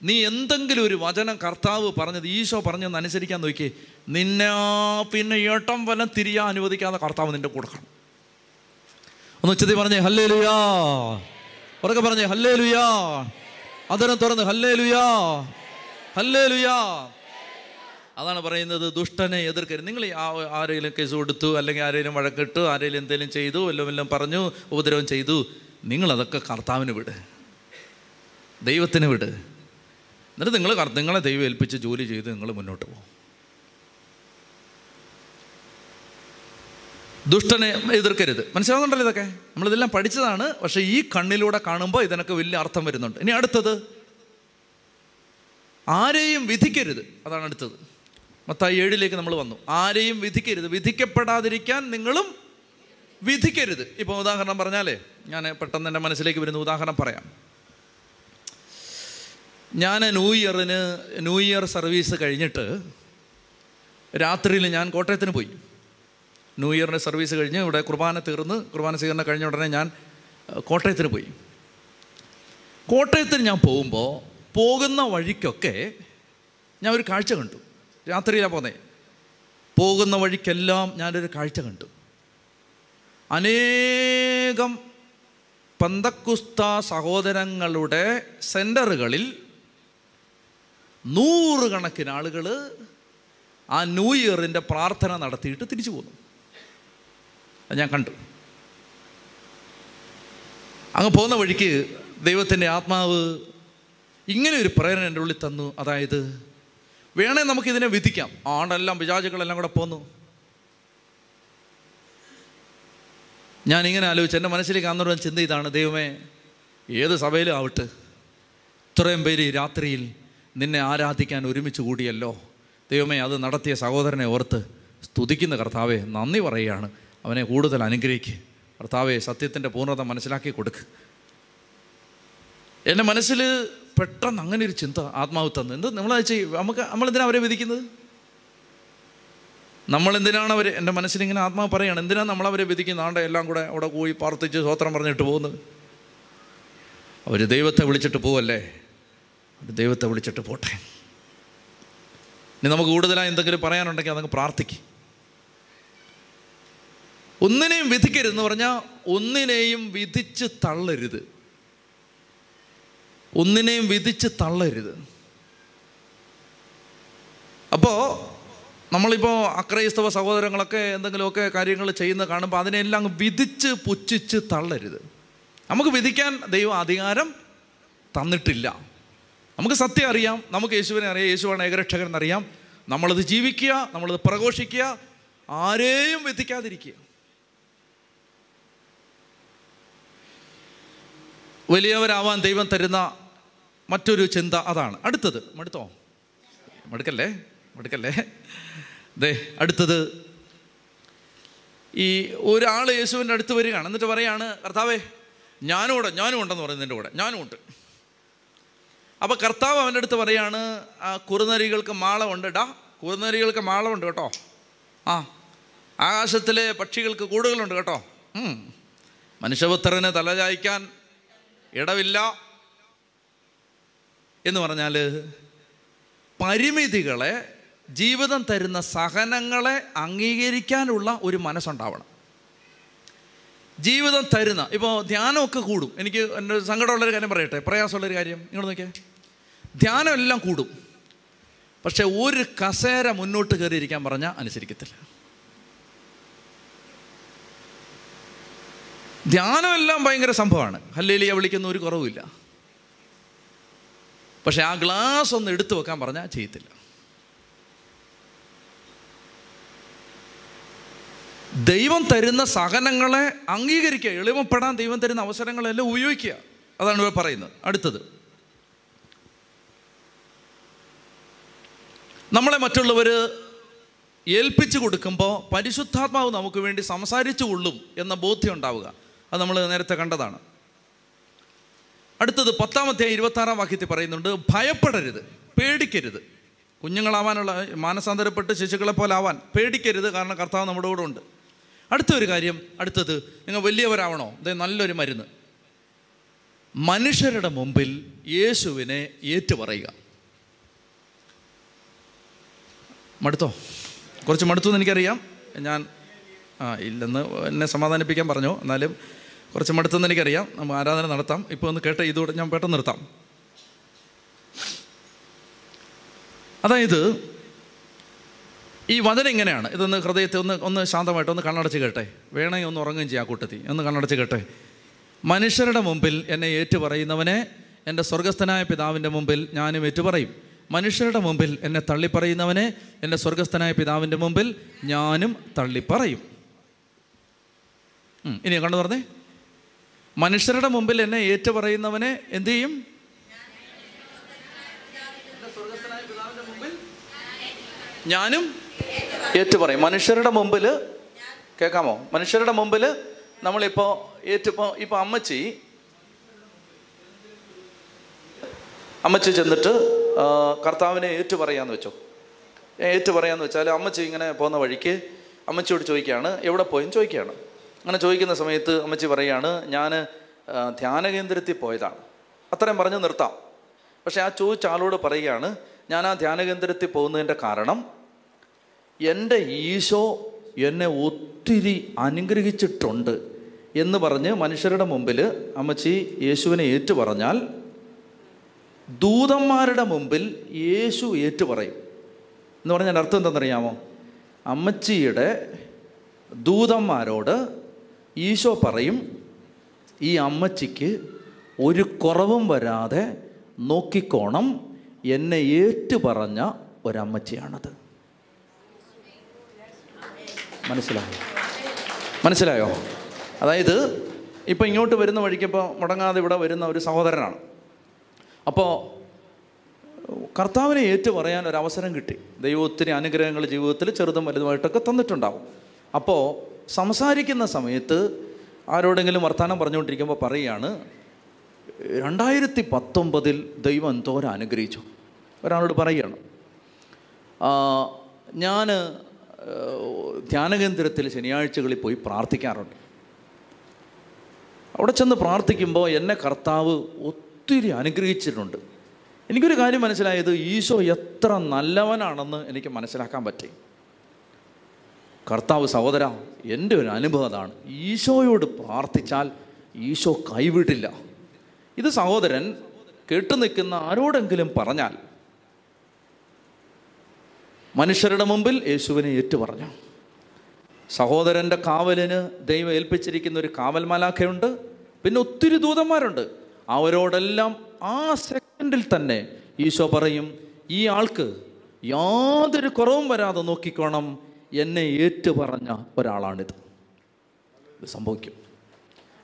നീ എന്തെങ്കിലും ഒരു വചനം കർത്താവ് പറഞ്ഞത് ഈശോ പറഞ്ഞതെന്ന് അനുസരിക്കാൻ നോക്കി നിന്നെ പിന്നെ ഏട്ടം വലം തിരിയാൻ അനുവദിക്കാതെ കർത്താവ് നിന്റെ കൂടെ കാണും. ഒന്ന് ഉച്ചത്തി പറഞ്ഞേ ഹല്ലേ ലുയാ ഉറക്കെ പറഞ്ഞേ ഹല്ലേ ലുയാ അതരം തുറന്ന് ഹല്ലേ ലുയാ ഹല്ലേ ലുയാ അതാണ് പറയുന്നത് ദുഷ്ടനെ എതിർക്കരുത്. നിങ്ങൾ ആരെങ്കിലും കേസ് കൊടുത്തു അല്ലെങ്കിൽ ആരെങ്കിലും വഴക്കിട്ടു ആരെങ്കിലും എന്തെങ്കിലും ചെയ്തു വല്ലതും വല്ലതും പറഞ്ഞു ഉപദ്രവം ചെയ്തു നിങ്ങളതൊക്കെ കർത്താവിന് വിട്. ദൈവത്തിന് വിട്. എന്നിട്ട് നിങ്ങൾ നിങ്ങളെ ദൈവം ഏൽപ്പിച്ച് ജോലി ചെയ്ത് നിങ്ങൾ മുന്നോട്ട് പോകും. ദുഷ്ടനെ എതിർക്കരുത്. മനസ്സിലാവുന്നുണ്ടല്ലോ ഇതൊക്കെ? നമ്മളിതെല്ലാം പഠിച്ചതാണ് പക്ഷേ ഈ കണ്ണിലൂടെ കാണുമ്പോൾ ഇതിനൊക്കെ വലിയ അർത്ഥം വരുന്നുണ്ട്. ഇനി അടുത്തത് ആരെയും വിധിക്കരുത്. അതാണ് അടുത്തത്. മത്തായി ഏഴിലേക്ക് നമ്മൾ വന്നു. ആരെയും വിധിക്കരുത്. വിധിക്കപ്പെടാതിരിക്കാൻ നിങ്ങളും വിധിക്കരുത്. ഇപ്പോൾ ഉദാഹരണം പറഞ്ഞാലേ ഞാൻ പെട്ടെന്ന് എന്റെ മനസ്സിലേക്ക് വരുന്ന ഉദാഹരണം പറയാം. ഞാൻ ന്യൂ ഇയറിന് ന്യൂ ഇയർ സർവീസ് കഴിഞ്ഞിട്ട് രാത്രിയിൽ ഞാൻ കോട്ടയത്തിന് പോയി. ന്യൂ ഇയറിന്റെ സർവീസ് കഴിഞ്ഞ് ഇവിടെ കുർബാന തീർന്ന് കുർബാന സ്വീകരണം കഴിഞ്ഞ ഉടനെ ഞാൻ കോട്ടയത്തിന് പോയി. കോട്ടയത്തിന് ഞാൻ പോകുമ്പോൾ പോകുന്ന വഴിക്കൊക്കെ ഞാൻ ഒരു കാഴ്ച കണ്ടു. രാത്രിയിലാണ് പോന്നേ. പോകുന്ന വഴിക്കെല്ലാം ഞാനൊരു കാഴ്ച കണ്ടു. അനേകം പന്തക്കുസ്ത സഹോദരങ്ങളുടെ സെന്ററുകളിൽ നൂറുകണക്കിന് ആളുകൾ ആ ന്യൂ ഇയറിന്റെ പ്രാർത്ഥന നടത്തിയിട്ട് തിരിച്ചു പോന്നു. അത് ഞാൻ കണ്ടു. അങ്ങ് പോകുന്ന വഴിക്ക് ദൈവത്തിന്റെ ആത്മാവ് ഇങ്ങനെ ഒരു പ്രേരണ എന്റെ ഉള്ളിൽ തന്നു. അതായത് വേണേ നമുക്കിതിനെ വിധിക്കാം. ആണെല്ലാം പിശാചുക്കളെല്ലാം കൂടെ പോന്നു. ഞാൻ ഇങ്ങനെ ആലോചിച്ചു എന്റെ മനസ്സിലേക്ക് അന്നൊരു ചിന്ത ഇതാണ്. ദൈവമേ ഏത് സഭയിലും ആവട്ടെ ഇത്രയും പേര് രാത്രിയിൽ നിന്നെ ആരാധിക്കാൻ ഒരുമിച്ച് കൂടിയല്ലോ. ദൈവമേ അത് നടത്തിയ സഹോദരനെ ഓർത്ത് സ്തുതിക്കുന്ന കർത്താവെ നന്ദി പറയുകയാണ്. അവനെ കൂടുതൽ അനുഗ്രഹിക്കുക കർത്താവെ സത്യത്തിന്റെ പൂർണത മനസ്സിലാക്കി കൊടുക്ക്. എന്റെ മനസ്സിൽ പെട്ടെന്ന് അങ്ങനെ ഒരു ചിന്ത ആത്മാവ് തന്നു. എന്ത് നമ്മൾ ചെയ്യും നമുക്ക് നമ്മളെന്തിനാണ് അവരെ വിധിക്കുന്നത്? നമ്മളെന്തിനാണ് അവർ എന്റെ മനസ്സിലിങ്ങനെ ആത്മാവ് പറയുകയാണ്? എന്തിനാണ് നമ്മളവരെ വിധിക്കുന്നത്? ആണ്ട് എല്ലാം കൂടെ അവിടെ പോയി പ്രാർത്ഥിച്ച് സ്വോത്രം പറഞ്ഞിട്ട് പോകുന്നത്? അവർ ദൈവത്തെ വിളിച്ചിട്ട് പോവല്ലേ? ദൈവത്തെ വിളിച്ചിട്ട് പോട്ടെ. ഇനി നമുക്ക് കൂടുതലായി എന്തെങ്കിലും പറയാനുണ്ടെങ്കിൽ അതങ്ങ് പ്രാർത്ഥിക്കും. ഒന്നിനെയും വിധിക്കരുതെന്ന് പറഞ്ഞാൽ ഒന്നിനെയും വിധിച്ച് തള്ളരുത്. ഒന്നിനെയും വിധിച്ച് തള്ളരുത്. അപ്പോൾ നമ്മളിപ്പോൾ അക്രൈസ്തവ സഹോദരങ്ങളൊക്കെ എന്തെങ്കിലുമൊക്കെ കാര്യങ്ങൾ ചെയ്യുന്ന കാണുമ്പോൾ അതിനെല്ലാം വിധിച്ച് പുച്ഛിച്ച് തള്ളരുത്. നമുക്ക് വിധിക്കാൻ ദൈവം അധികാരം തന്നിട്ടില്ല. നമുക്ക് സത്യം അറിയാം നമുക്ക് യേശുവിനെ അറിയാം യേശുവാണ് ഏകരക്ഷകൻ എന്നറിയാം. നമ്മളത് ജീവിക്കുക നമ്മളത് പ്രഘോഷിക്കുക ആരെയും വിധിക്കാതിരിക്കുക വലിയവരാവാൻ ദൈവം തരുന്ന മറ്റൊരു ചിന്ത അതാണ്. അടുത്തത് മടുത്തോ? മടുക്കല്ലേ? മടുക്കല്ലേ? ദേ അടുത്തത് ഈ ഒരാൾ യേശുവിന്റെ അടുത്ത് വരികയാണ്. എന്നിട്ട് പറയാണ് കർത്താവേ ഞാനും ഉണ്ട് ഞാനും ഉണ്ടെന്ന് പറയുന്നതിന്റെ കൂടെ. ഞാനും ഉണ്ട്. അപ്പോൾ കർത്താവ് അവന്റെ അടുത്ത് പറയാണ് ആ കുറുനരികൾക്ക് മാളമുണ്ട് ഡാ കുറുനരികൾക്ക് മാളമുണ്ട് കേട്ടോ. ആ ആകാശത്തിലെ പക്ഷികൾക്ക് കൂടുകളുണ്ട് കേട്ടോ. മനുഷ്യപുത്രനെ തലചായ്ക്കാൻ ഇടവില്ല എന്ന് പറഞ്ഞാൽ പരിമിതികളെ ജീവിതം തരുന്ന സഹനങ്ങളെ അംഗീകരിക്കാനുള്ള ഒരു മനസ്സുണ്ടാവണം. ജീവിതം തരുന്ന ഇപ്പോൾ ധ്യാനമൊക്കെ കൂടും. എനിക്ക് എന്റെ സങ്കടമുള്ളൊരു കാര്യം പറയട്ടെ? പ്രയാസമുള്ളൊരു കാര്യം. നിങ്ങൾ നോക്കിയേ. ധ്യാനം എല്ലാം കൂടും. പക്ഷേ ഒരു കസേര മുന്നോട്ട് കയറിയിരിക്കാൻ പറഞ്ഞാൽ അനുസരിക്കത്തില്ല. ധ്യാനമെല്ലാം ഭയങ്കര സംഭവമാണ്. ഹല്ലേലിയ വിളിക്കുന്ന ഒരു കുറവുമില്ല. പക്ഷേ ആ ഗ്ലാസ് ഒന്ന് എടുത്തു വെക്കാൻ പറഞ്ഞാൽ ചെയ്യത്തില്ല. ദൈവം തരുന്ന സഹനങ്ങളെ അംഗീകരിക്കുക. എളിമപ്പെടാൻ ദൈവം തരുന്ന അവസരങ്ങളെല്ലാം ഉപയോഗിക്കുക. അതാണ് ഇവിടെ പറയുന്നത്. അടുത്തത്. നമ്മളെ മറ്റുള്ളവർ ഏൽപ്പിച്ചു കൊടുക്കുമ്പോൾ പരിശുദ്ധാത്മാവ് നമുക്ക് വേണ്ടി സംസാരിച്ചു കൊള്ളും എന്ന ബോധ്യം ഉണ്ടാവുക. അത് നമ്മൾ നേരത്തെ കണ്ടതാണ്. അടുത്തത് പത്താമത്തെ ഇരുപത്താറാം വാക്യത്തിൽ പറയുന്നുണ്ട് ഭയപ്പെടരുത് പേടിക്കരുത്. കുഞ്ഞുങ്ങളാവാനുള്ള മാനസാന്തരപ്പെട്ട് ശിശുക്കളെ പോലെ ആവാൻ പേടിക്കരുത്. കാരണം കർത്താവ് നമ്മുടെ കൂടെ ഉണ്ട്. അടുത്ത ഒരു കാര്യം അടുത്തത് നിങ്ങൾ വലിയവരാവണോ? ഇത് നല്ലൊരു മരുന്ന്. മനുഷ്യരുടെ മുമ്പിൽ യേശുവിനെ ഏറ്റുപറയുക. മടുത്തോ? കുറച്ച് മടുത്തു എന്ന് എനിക്കറിയാം. ഞാൻ ആ ഇല്ലെന്ന് എന്നെ സമാധാനിപ്പിക്കാൻ പറഞ്ഞു. എന്നാലും കുറച്ച് മടുത്തെന്ന് എനിക്കറിയാം. നമ്മൾ ആരാധന നടത്താം. ഇപ്പോൾ ഒന്ന് കേട്ട ഇതോടെ ഞാൻ പെട്ടെന്ന് നിർത്താം. അതായത് ഈ വചനം ഇങ്ങനെയാണ്. ഇതൊന്ന് ഹൃദയത്തെ ഒന്ന് ഒന്ന് ശാന്തമായിട്ട് ഒന്ന് കണ്ണടച്ച് കേട്ടെ. വേണമെങ്കിൽ ഒന്ന് ഉറങ്ങുകയും ചെയ്യാം കൂട്ടത്തി ഒന്ന് കണ്ണടച്ച് കേട്ടെ. മനുഷ്യരുടെ മുമ്പിൽ എന്നെ ഏറ്റുപറയുന്നവനെ എന്റെ സ്വർഗസ്ഥനായ പിതാവിന്റെ മുമ്പിൽ ഞാനും ഏറ്റുപറയും. മനുഷ്യരുടെ മുമ്പിൽ എന്നെ തള്ളിപ്പറയുന്നവനെ എന്റെ സ്വർഗസ്ഥനായ പിതാവിന്റെ മുമ്പിൽ ഞാനും തള്ളിപ്പറയും. ഇനി കണ്ടു പറഞ്ഞേ മനുഷ്യരുടെ മുമ്പിൽ എന്നെ ഏറ്റുപറയുന്നവനെ എന്തു ചെയ്യും? ഞാനും ഏറ്റുപറയും. മനുഷ്യരുടെ മുമ്പിൽ കേൾക്കാമോ? മനുഷ്യരുടെ മുമ്പിൽ നമ്മളിപ്പോൾ ഏറ്റിപ്പോൾ ഇപ്പോൾ അമ്മച്ചി അമ്മച്ചി ചെന്നിട്ട് കർത്താവിനെ ഏറ്റു പറയാന്ന് വെച്ചോ. ഏറ്റു പറയാന്ന് വെച്ചാൽ അമ്മച്ചി ഇങ്ങനെ പോകുന്ന വഴിക്ക് അമ്മച്ചിയോട് ചോദിക്കുകയാണ് എവിടെ പോയെന്ന്? ചോദിക്കുകയാണ്. അങ്ങനെ ചോദിക്കുന്ന സമയത്ത് അമ്മച്ചി പറയുകയാണ് ഞാൻ ധ്യാന കേന്ദ്രത്തിൽ പോയതാണ്. അത്രയും പറഞ്ഞ് നിർത്താം. പക്ഷേ ആ ചോദിച്ച ആളോട് പറയുകയാണ് ഞാൻ ആ ധ്യാന കേന്ദ്രത്തിൽ പോകുന്നതിന്റെ കാരണം എന്റെ ഈശോ എന്നെ ഒത്തിരി അനുഗ്രഹിച്ചിട്ടുണ്ട് എന്ന് പറഞ്ഞ് മനുഷ്യരുടെ മുമ്പിൽ അമ്മച്ചി യേശുവിനെ ഏറ്റു പറഞ്ഞാൽ ദൂതന്മാരുടെ മുമ്പിൽ യേശു ഏറ്റു പറയും എന്ന് പറഞ്ഞാൽ അർത്ഥം എന്താണെന്നറിയാമോ? അമ്മച്ചിയുടെ ദൂതന്മാരോട് ഈശോ പറയും ഈ അമ്മച്ചിക്ക് ഒരു കുറവും വരാതെ നോക്കിക്കോണം. എന്നെ ഏറ്റു പറഞ്ഞ ഒരമ്മച്ചിയാണത്. മനസ്സിലായോ? മനസ്സിലായോ? അതായത് ഇപ്പോൾ ഇങ്ങോട്ട് വരുന്ന വഴിക്കിപ്പോൾ മുടങ്ങാതെ ഇവിടെ വരുന്ന ഒരു സഹോദരനാണ്. അപ്പോൾ കർത്താവിനെ ഏറ്റു പറയാൻ ഒരു അവസരം കിട്ടി. ദൈവം ഒത്തിരി അനുഗ്രഹങ്ങൾ ജീവിതത്തിൽ ചെറുതും വലുതുമായിട്ടൊക്കെ തന്നിട്ടുണ്ടാവും. അപ്പോൾ സംസാരിക്കുന്ന സമയത്ത് ആരോടെങ്കിലും വർത്തമാനം പറഞ്ഞുകൊണ്ടിരിക്കുമ്പോൾ പറയുകയാണ് രണ്ടായിരത്തി പത്തൊമ്പതിൽ ദൈവം എന്തോരം അനുഗ്രഹിച്ചു? ഒരാളോട് പറയുകയാണ് ഞാൻ ധ്യാനകേന്ദ്രത്തിൽ ശനിയാഴ്ചകളിൽ പോയി പ്രാർത്ഥിക്കാറുണ്ട്. അവിടെ ചെന്ന് പ്രാർത്ഥിക്കുമ്പോൾ എന്നെ കർത്താവ് ഒത്തിരി അനുഗ്രഹിച്ചിട്ടുണ്ട്. എനിക്കൊരു കാര്യം മനസ്സിലായത് ഈശോ എത്ര നല്ലവനാണെന്ന് എനിക്ക് മനസ്സിലാക്കാൻ പറ്റി. കർത്താവ് സഹോദര എന്റെ ഒരു അനുഭവം അതാണ്. ഈശോയോട് പ്രാർത്ഥിച്ചാൽ ഈശോ കൈവിടില്ല. ഇത് സഹോദരൻ കേട്ടു നിൽക്കുന്ന ആരോടെങ്കിലും പറഞ്ഞാൽ മനുഷ്യരുടെ മുമ്പിൽ യേശുവിനെ ഏറ്റുപറഞ്ഞു. സഹോദരന്റെ കാവലിന് ദൈവം ഏൽപ്പിച്ചിരിക്കുന്ന ഒരു കാവൽ മലാഖയുണ്ട് പിന്നെ ഒത്തിരി ദൂതന്മാരുണ്ട്. അവരോടെല്ലാം ആ സെക്കൻഡിൽ തന്നെ ഈശോ പറയും ഈ ആൾക്ക് യാതൊരു കുറവും വരാതെ നോക്കിക്കോണം എന്നെ ഏറ്റു പറഞ്ഞ ഒരാളാണിത്. ഇത് സംഭവിക്കും.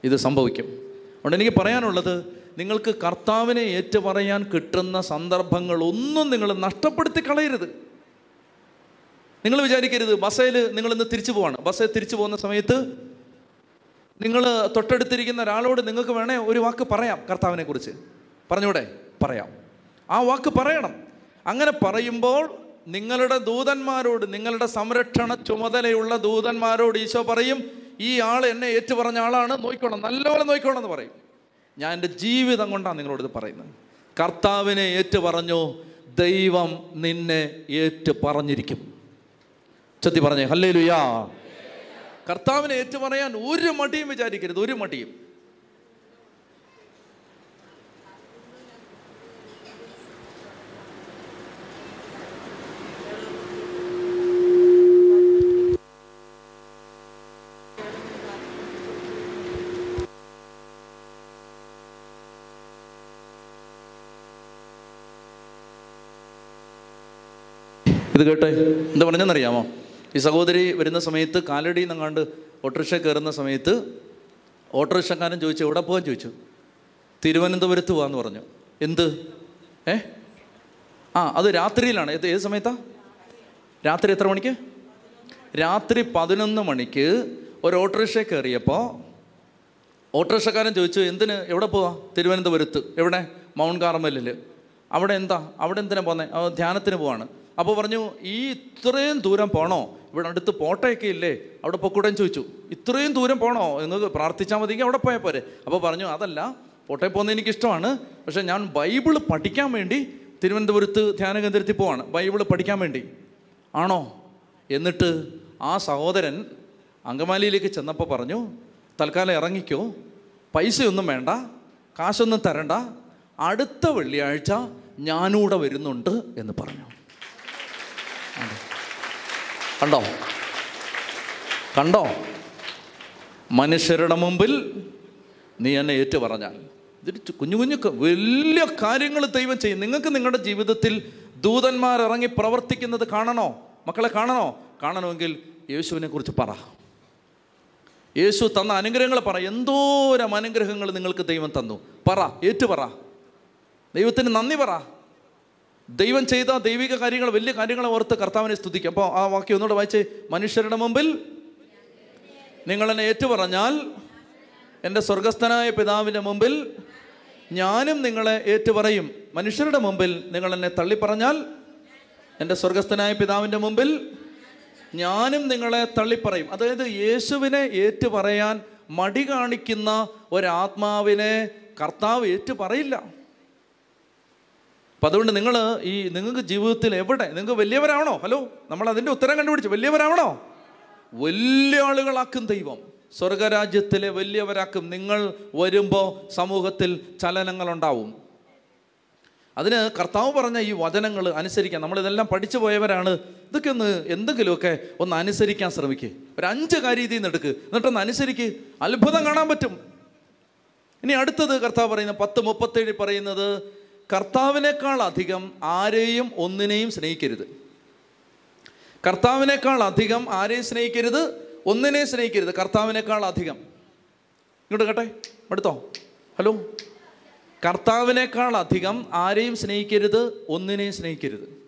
ഇത് സംഭവിക്കും. അതുകൊണ്ട് എനിക്ക് പറയാനുള്ളത് നിങ്ങൾക്ക് കർത്താവിനെ ഏറ്റുപറയാൻ കിട്ടുന്ന സന്ദർഭങ്ങളൊന്നും നിങ്ങൾ നഷ്ടപ്പെടുത്തി കളയരുത് നിങ്ങൾ വിചാരിക്കരുത്. ബസ്സയിൽ നിങ്ങൾ ഇന്ന് തിരിച്ചു പോവാണ്. ബസ്സിൽ തിരിച്ചു പോകുന്ന സമയത്ത് നിങ്ങൾ തൊട്ടടുത്തിരിക്കുന്ന ഒരാളോട് നിങ്ങൾക്ക് വേണേ ഒരു വാക്ക് പറയാം കർത്താവിനെ കുറിച്ച്. പറഞ്ഞൂടെ? പറയാം. ആ വാക്ക് പറയണം. അങ്ങനെ പറയുമ്പോൾ നിങ്ങളുടെ ദൂതന്മാരോട് നിങ്ങളുടെ സംരക്ഷണ ചുമതലയുള്ള ദൂതന്മാരോട് ഈശോ പറയും ഈ ആൾ എന്നെ ഏറ്റു പറഞ്ഞ ആളാണ്. നോക്കിക്കോണം. നല്ലപോലെ നോക്കിക്കോണം എന്ന് പറയും. ഞാൻ എന്റെ ജീവിതം കൊണ്ടാണ് നിങ്ങളോട് ഇത് പറയുന്നത്. കർത്താവിനെ ഏറ്റു പറഞ്ഞു ദൈവം നിന്നെ ഏറ്റു പറഞ്ഞിരിക്കും ചെത്തി പറഞ്ഞേ ഹല്ലേ ലുയാ കർത്താവിനെ ഏറ്റുപറയാൻ ഒരു മടിയും വിചാരിക്കരുത് ഒരു മടിയും. ഇത് കേട്ടെ എന്താ പറഞ്ഞെന്നറിയാമോ ഈ സഹോദരി വരുന്ന സമയത്ത് കാലടി എന്നങ്ങാണ്ട് ഓട്ടോറിക്ഷ കയറുന്ന സമയത്ത് ഓട്ടോറിക്ഷക്കാരൻ ചോദിച്ചു എവിടെ പോകാൻ? ചോദിച്ചു. തിരുവനന്തപുരത്ത് പോകാന്ന് പറഞ്ഞു. എന്ത്? ഏ? ആ അത് രാത്രിയിലാണ്. ഏത് ഏത് സമയത്താ? രാത്രി എത്ര മണിക്ക്? രാത്രി പതിനൊന്ന് മണിക്ക് ഒരു ഓട്ടോറിക്ഷ കയറിയപ്പോൾ ഓട്ടോറിക്ഷക്കാരൻ ചോദിച്ചു എന്തിന്? എവിടെ പോവാ? തിരുവനന്തപുരത്ത്. എവിടെ? മൗണ്ട് കാർമലിൽ അവിടെ എന്താ? അവിടെ എന്തിനാ പോകുന്നത് ധ്യാനത്തിന് പോവാണ്. അപ്പോൾ പറഞ്ഞു ഈ ഇത്രയും ദൂരം പോണോ? ഇവിടെ അടുത്ത് പോട്ടയൊക്കെ ഇല്ലേ? അവിടെ പൊക്കൂടെ ചോദിച്ചു. ഇത്രയും ദൂരം പോണോ? എന്ന് പ്രാർത്ഥിച്ചാൽ മതിയെങ്കിൽ അവിടെ പോയാൽ പോരെ. അപ്പോൾ പറഞ്ഞു അതല്ല പോട്ടയിൽ പോകുന്നത് എനിക്കിഷ്ടമാണ്. പക്ഷേ ഞാൻ ബൈബിൾ പഠിക്കാൻ വേണ്ടി തിരുവനന്തപുരത്ത് ധ്യാന കേന്ദ്രത്തിൽ പോവാണ്. ബൈബിൾ പഠിക്കാൻ വേണ്ടി. ആണോ? എന്നിട്ട് ആ സഹോദരൻ അങ്കമാലിയിലേക്ക് ചെന്നപ്പോൾ പറഞ്ഞു തൽക്കാലം ഇറങ്ങിക്കോ. പൈസയൊന്നും വേണ്ട. കാശൊന്നും തരണ്ട. അടുത്ത വെള്ളിയാഴ്ച ഞാനൂടെ വരുന്നുണ്ട് എന്ന് പറഞ്ഞു. കണ്ടോ? കണ്ടോ? മനുഷ്യരുടെ മുമ്പിൽ നീ എന്നെ ഏറ്റു പറഞ്ഞാൽ ഇതൊരു കുഞ്ഞു കുഞ്ഞു വലിയ കാര്യങ്ങൾ ദൈവം ചെയ്യും. നിങ്ങൾക്ക് നിങ്ങളുടെ ജീവിതത്തിൽ ദൂതന്മാർ ഇറങ്ങി പ്രവർത്തിക്കുന്നത് കാണണോ? മക്കളെ കാണണോ? കാണണമെങ്കിൽ യേശുവിനെ കുറിച്ച് പറ. യേശു തന്ന അനുഗ്രഹങ്ങൾ പറ. എന്തോരം അനുഗ്രഹങ്ങൾ നിങ്ങൾക്ക് ദൈവം തന്നു. പറ ഏറ്റു പറ ദൈവത്തിന് നന്ദി പറ. ദൈവം ചെയ്ത ദൈവിക കാര്യങ്ങൾ വലിയ കാര്യങ്ങളെ ഓർത്ത് കർത്താവിനെ സ്തുതിക്കും. അപ്പോൾ ആ വാക്യം ഒന്നുകൂടെ വായിച്ചേ. മനുഷ്യരുടെ മുമ്പിൽ നിങ്ങൾ എന്നെ ഏറ്റുപറഞ്ഞാൽ എന്റെ സ്വർഗസ്ഥനായ പിതാവിന്റെ മുമ്പിൽ ഞാനും നിങ്ങളെ ഏറ്റുപറയും. മനുഷ്യരുടെ മുമ്പിൽ നിങ്ങൾ എന്നെ തള്ളിപ്പറഞ്ഞാൽ എന്റെ സ്വർഗസ്ഥനായ പിതാവിന്റെ മുമ്പിൽ ഞാനും നിങ്ങളെ തള്ളിപ്പറയും. അതായത് യേശുവിനെ ഏറ്റുപറയാൻ മടി കാണിക്കുന്ന ഒരാത്മാവിനെ കർത്താവ് ഏറ്റുപറയില്ല. അപ്പം അതുകൊണ്ട് നിങ്ങൾ ഈ നിങ്ങൾക്ക് ജീവിതത്തിൽ എവിടെ? നിങ്ങൾക്ക് വലിയവരാണോ ഹലോ നമ്മൾ അതിന്റെ ഉത്തരം കണ്ടുപിടിച്ചു. വലിയവരാണോ വലിയ ആളുകളാക്കും ദൈവം. സ്വർഗരാജ്യത്തിലെ വലിയവരാക്കും. നിങ്ങൾ വരുമ്പോൾ സമൂഹത്തിൽ ചലനങ്ങളുണ്ടാവും. അതിന് കർത്താവ് പറഞ്ഞ ഈ വചനങ്ങൾ അനുസരിക്കാൻ നമ്മളിതെല്ലാം പഠിച്ചു പോയവരാണ്. ഇതൊക്കെ ഒന്ന് എന്തെങ്കിലുമൊക്കെ ഒന്ന് അനുസരിക്കാൻ ശ്രമിക്കുക ഒരു അഞ്ച് കാര്യം ഇതിൽ നിന്ന് എടുക്ക്. എന്നിട്ടൊന്ന് അനുസരിക്ക്. അത്ഭുതം കാണാൻ പറ്റും. ഇനി അടുത്തത് കർത്താവ് പറയുന്ന പത്ത് മുപ്പത്തേഴ് പറയുന്നത് കർത്താവിനേക്കാൾ അധികം ആരെയും ഒന്നിനെയും സ്നേഹിക്കരുത്. കർത്താവിനേക്കാൾ അധികം ആരെയും സ്നേഹിക്കരുത് ഒന്നിനെയും സ്നേഹിക്കരുത്. കർത്താവിനേക്കാൾ അധികം. ഇങ്ങോട്ട് കേട്ടെ? എടുത്തോ? ഹലോ? കർത്താവിനേക്കാൾ അധികം ആരെയും സ്നേഹിക്കരുത് ഒന്നിനെയും സ്നേഹിക്കരുത്.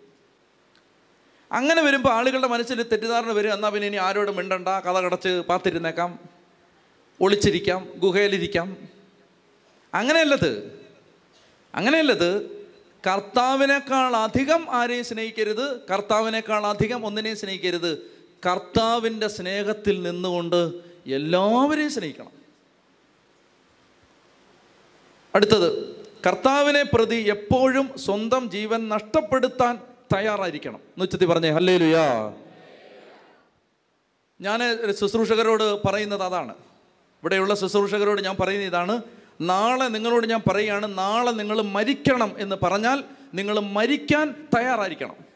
അങ്ങനെ വരുമ്പോൾ ആളുകളുടെ മനസ്സിൽ തെറ്റിദ്ധാരണ വരും. എന്നാൽ പിന്നെ ഇനി ആരോടും മിണ്ടണ്ട. കഥ കടച്ച് പാത്തിരുന്നേക്കാം. ഒളിച്ചിരിക്കാം. ഗുഹയിലിരിക്കാം. അങ്ങനെയല്ലത്. അങ്ങനെയല്ലത് കർത്താവിനേക്കാൾ അധികം ആരെയും സ്നേഹിക്കരുത് കർത്താവിനേക്കാൾ അധികം ഒന്നിനെയും സ്നേഹിക്കരുത്. കർത്താവിന്റെ സ്നേഹത്തിൽ നിന്നുകൊണ്ട് എല്ലാവരെയും സ്നേഹിക്കണം. അടുത്തത് കർത്താവിനെ പ്രതി എപ്പോഴും സ്വന്തം ജീവൻ നഷ്ടപ്പെടുത്താൻ തയ്യാറായിരിക്കണം. എന്നുവെച്ചത്തി പറഞ്ഞേ ഹല്ലേ ലുയാ ഞാൻ ശുശ്രൂഷകരോട് പറയുന്നത് അതാണ്. ഇവിടെയുള്ള ശുശ്രൂഷകരോട് ഞാൻ പറയുന്നത് ഇതാണ് നാളെ നിങ്ങളോട് ഞാൻ പറയുകയാണ് നാളെ നിങ്ങൾ മരിക്കണം എന്ന് പറഞ്ഞാൽ നിങ്ങൾ മരിക്കാൻ തയ്യാറായിരിക്കണം.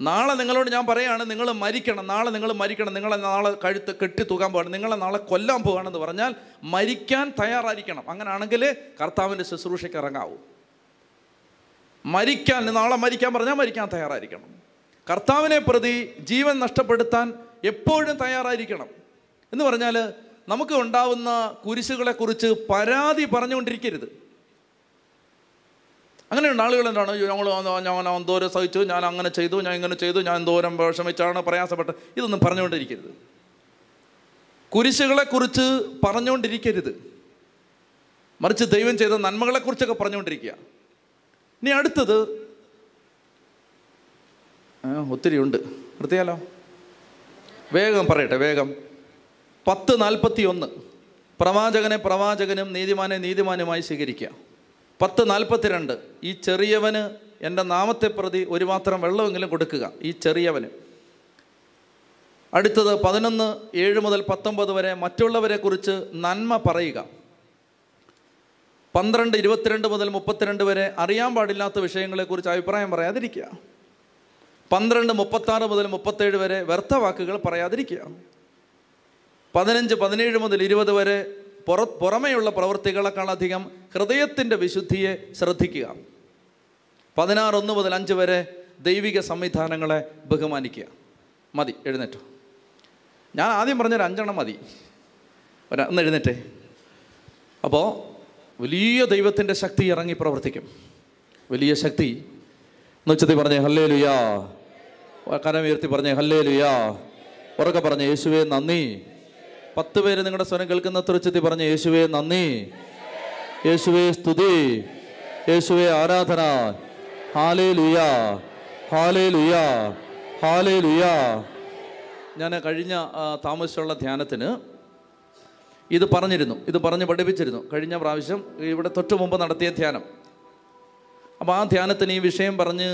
നാളെ നിങ്ങളോട് ഞാൻ പറയുകയാണ് നിങ്ങൾ മരിക്കണം നാളെ നിങ്ങൾ മരിക്കണം നിങ്ങളെ നാളെ കഴുത്ത് കെട്ടി തൂക്കാൻ പോകണം നിങ്ങളെ നാളെ കൊല്ലാൻ പോവുകയാണെന്ന് പറഞ്ഞാൽ മരിക്കാൻ തയ്യാറായിരിക്കണം. അങ്ങനെയാണെങ്കിൽ കർത്താവിന്റെ ശുശ്രൂഷയ്ക്ക് ഇറങ്ങാവൂ. മരിക്കാൻ നാളെ മരിക്കാൻ പറഞ്ഞാൽ മരിക്കാൻ തയ്യാറായിരിക്കണം. കർത്താവിനെ പ്രതി ജീവൻ നഷ്ടപ്പെടുത്താൻ എപ്പോഴും തയ്യാറായിരിക്കണം. എന്ന് പറഞ്ഞാൽ നമുക്ക് ഉണ്ടാവുന്ന കുരിശുകളെക്കുറിച്ച് പരാതി പറഞ്ഞുകൊണ്ടിരിക്കരുത്. അങ്ങനെയുണ്ട് ആളുകൾ എന്താണ്? "അയ്യോ, ഞങ്ങൾ ഞാൻ എന്തോരം സഹിച്ചു ഞാൻ അങ്ങനെ ചെയ്തു ഞാൻ ഇങ്ങനെ ചെയ്തു ഞാൻ എന്തോരം വിഷമിച്ചാണ് പ്രയാസപ്പെട്ടത്. ഇതൊന്നും പറഞ്ഞുകൊണ്ടിരിക്കരുത്. കുരിശുകളെക്കുറിച്ച് പറഞ്ഞുകൊണ്ടിരിക്കരുത്. മറിച്ച് ദൈവം ചെയ്ത നന്മകളെക്കുറിച്ചൊക്കെ പറഞ്ഞുകൊണ്ടിരിക്കുക. ഇനി അടുത്തത് ഒത്തിരി ഉണ്ട്. നിർത്തിയാലോ? വേഗം പറയട്ടെ വേഗം. പത്ത് നാൽപ്പത്തി ഒന്ന് പ്രവാചകനെ പ്രവാചകനും നീതിമാനെ നീതിമാനുമായി സ്വീകരിക്കുക. പത്ത് നാൽപ്പത്തിരണ്ട്. ഈ ചെറിയവന് എന്റെ നാമത്തെ പ്രതി ഒരു മാത്രം വെള്ളമെങ്കിലും കൊടുക്കുക. ഈ ചെറിയവന്. അടുത്തത് പതിനൊന്ന് ഏഴ് മുതൽ പത്തൊമ്പത് വരെ മറ്റുള്ളവരെ കുറിച്ച് നന്മ പറയുക. പന്ത്രണ്ട് ഇരുപത്തിരണ്ട് മുതൽ മുപ്പത്തിരണ്ട് വരെ അറിയാൻ പാടില്ലാത്ത വിഷയങ്ങളെക്കുറിച്ച് അഭിപ്രായം പറയാതിരിക്കുക. പന്ത്രണ്ട് മുപ്പത്താറ് മുതൽ മുപ്പത്തേഴ് വരെ വ്യർത്ഥ വാക്കുകൾ പറയാതിരിക്കുക. പതിനഞ്ച് പതിനേഴ് മുതൽ ഇരുപത് വരെ പുറ പുറമെയുള്ള പ്രവൃത്തികളെക്കാളധികം ഹൃദയത്തിന്റെ വിശുദ്ധിയെ ശ്രദ്ധിക്കുക. പതിനാറ് ഒന്ന് മുതൽ അഞ്ച് വരെ ദൈവിക സംവിധാനങ്ങളെ ബഹുമാനിക്കുക. മതി എഴുന്നേറ്റോ. ഞാൻ ആദ്യം പറഞ്ഞൊരു അഞ്ചെണ്ണം മതി. ഒന്ന് എഴുന്നേറ്റേ. അപ്പോൾ വലിയ ദൈവത്തിന്റെ ശക്തി ഇറങ്ങി പ്രവർത്തിക്കും. വലിയ ശക്തി. എന്ന് വെച്ചതി പറഞ്ഞേ ഹല്ലേ ലുയാ കരം ഉയർത്തി പറഞ്ഞേ ഹല്ലേ ലുയാ ഉറക്കെ പറഞ്ഞേ യേശുവേ നന്ദി. പത്ത് പേര് നിങ്ങളുടെ സ്വരം കേൾക്കുന്ന തുറച്ചെത്തി പറഞ്ഞ യേശുവെ നന്ദി. യേശുവെ സ്തുതി. യേശുവെ ആരാധന. ഹാലേ ലുയാ ഹാലേ ലുയാ ഹാലേ ലുയാ ഞാൻ കഴിഞ്ഞ താമസിച്ചുള്ള ധ്യാനത്തിന് ഇത് പറഞ്ഞിരുന്നു. ഇത് പറഞ്ഞ് പഠിപ്പിച്ചിരുന്നു. കഴിഞ്ഞ പ്രാവശ്യം ഇവിടെ തൊട്ട് മുമ്പ് നടത്തിയ ധ്യാനം. അപ്പോൾ ആ ധ്യാനത്തിന് ഈ വിഷയം പറഞ്ഞ്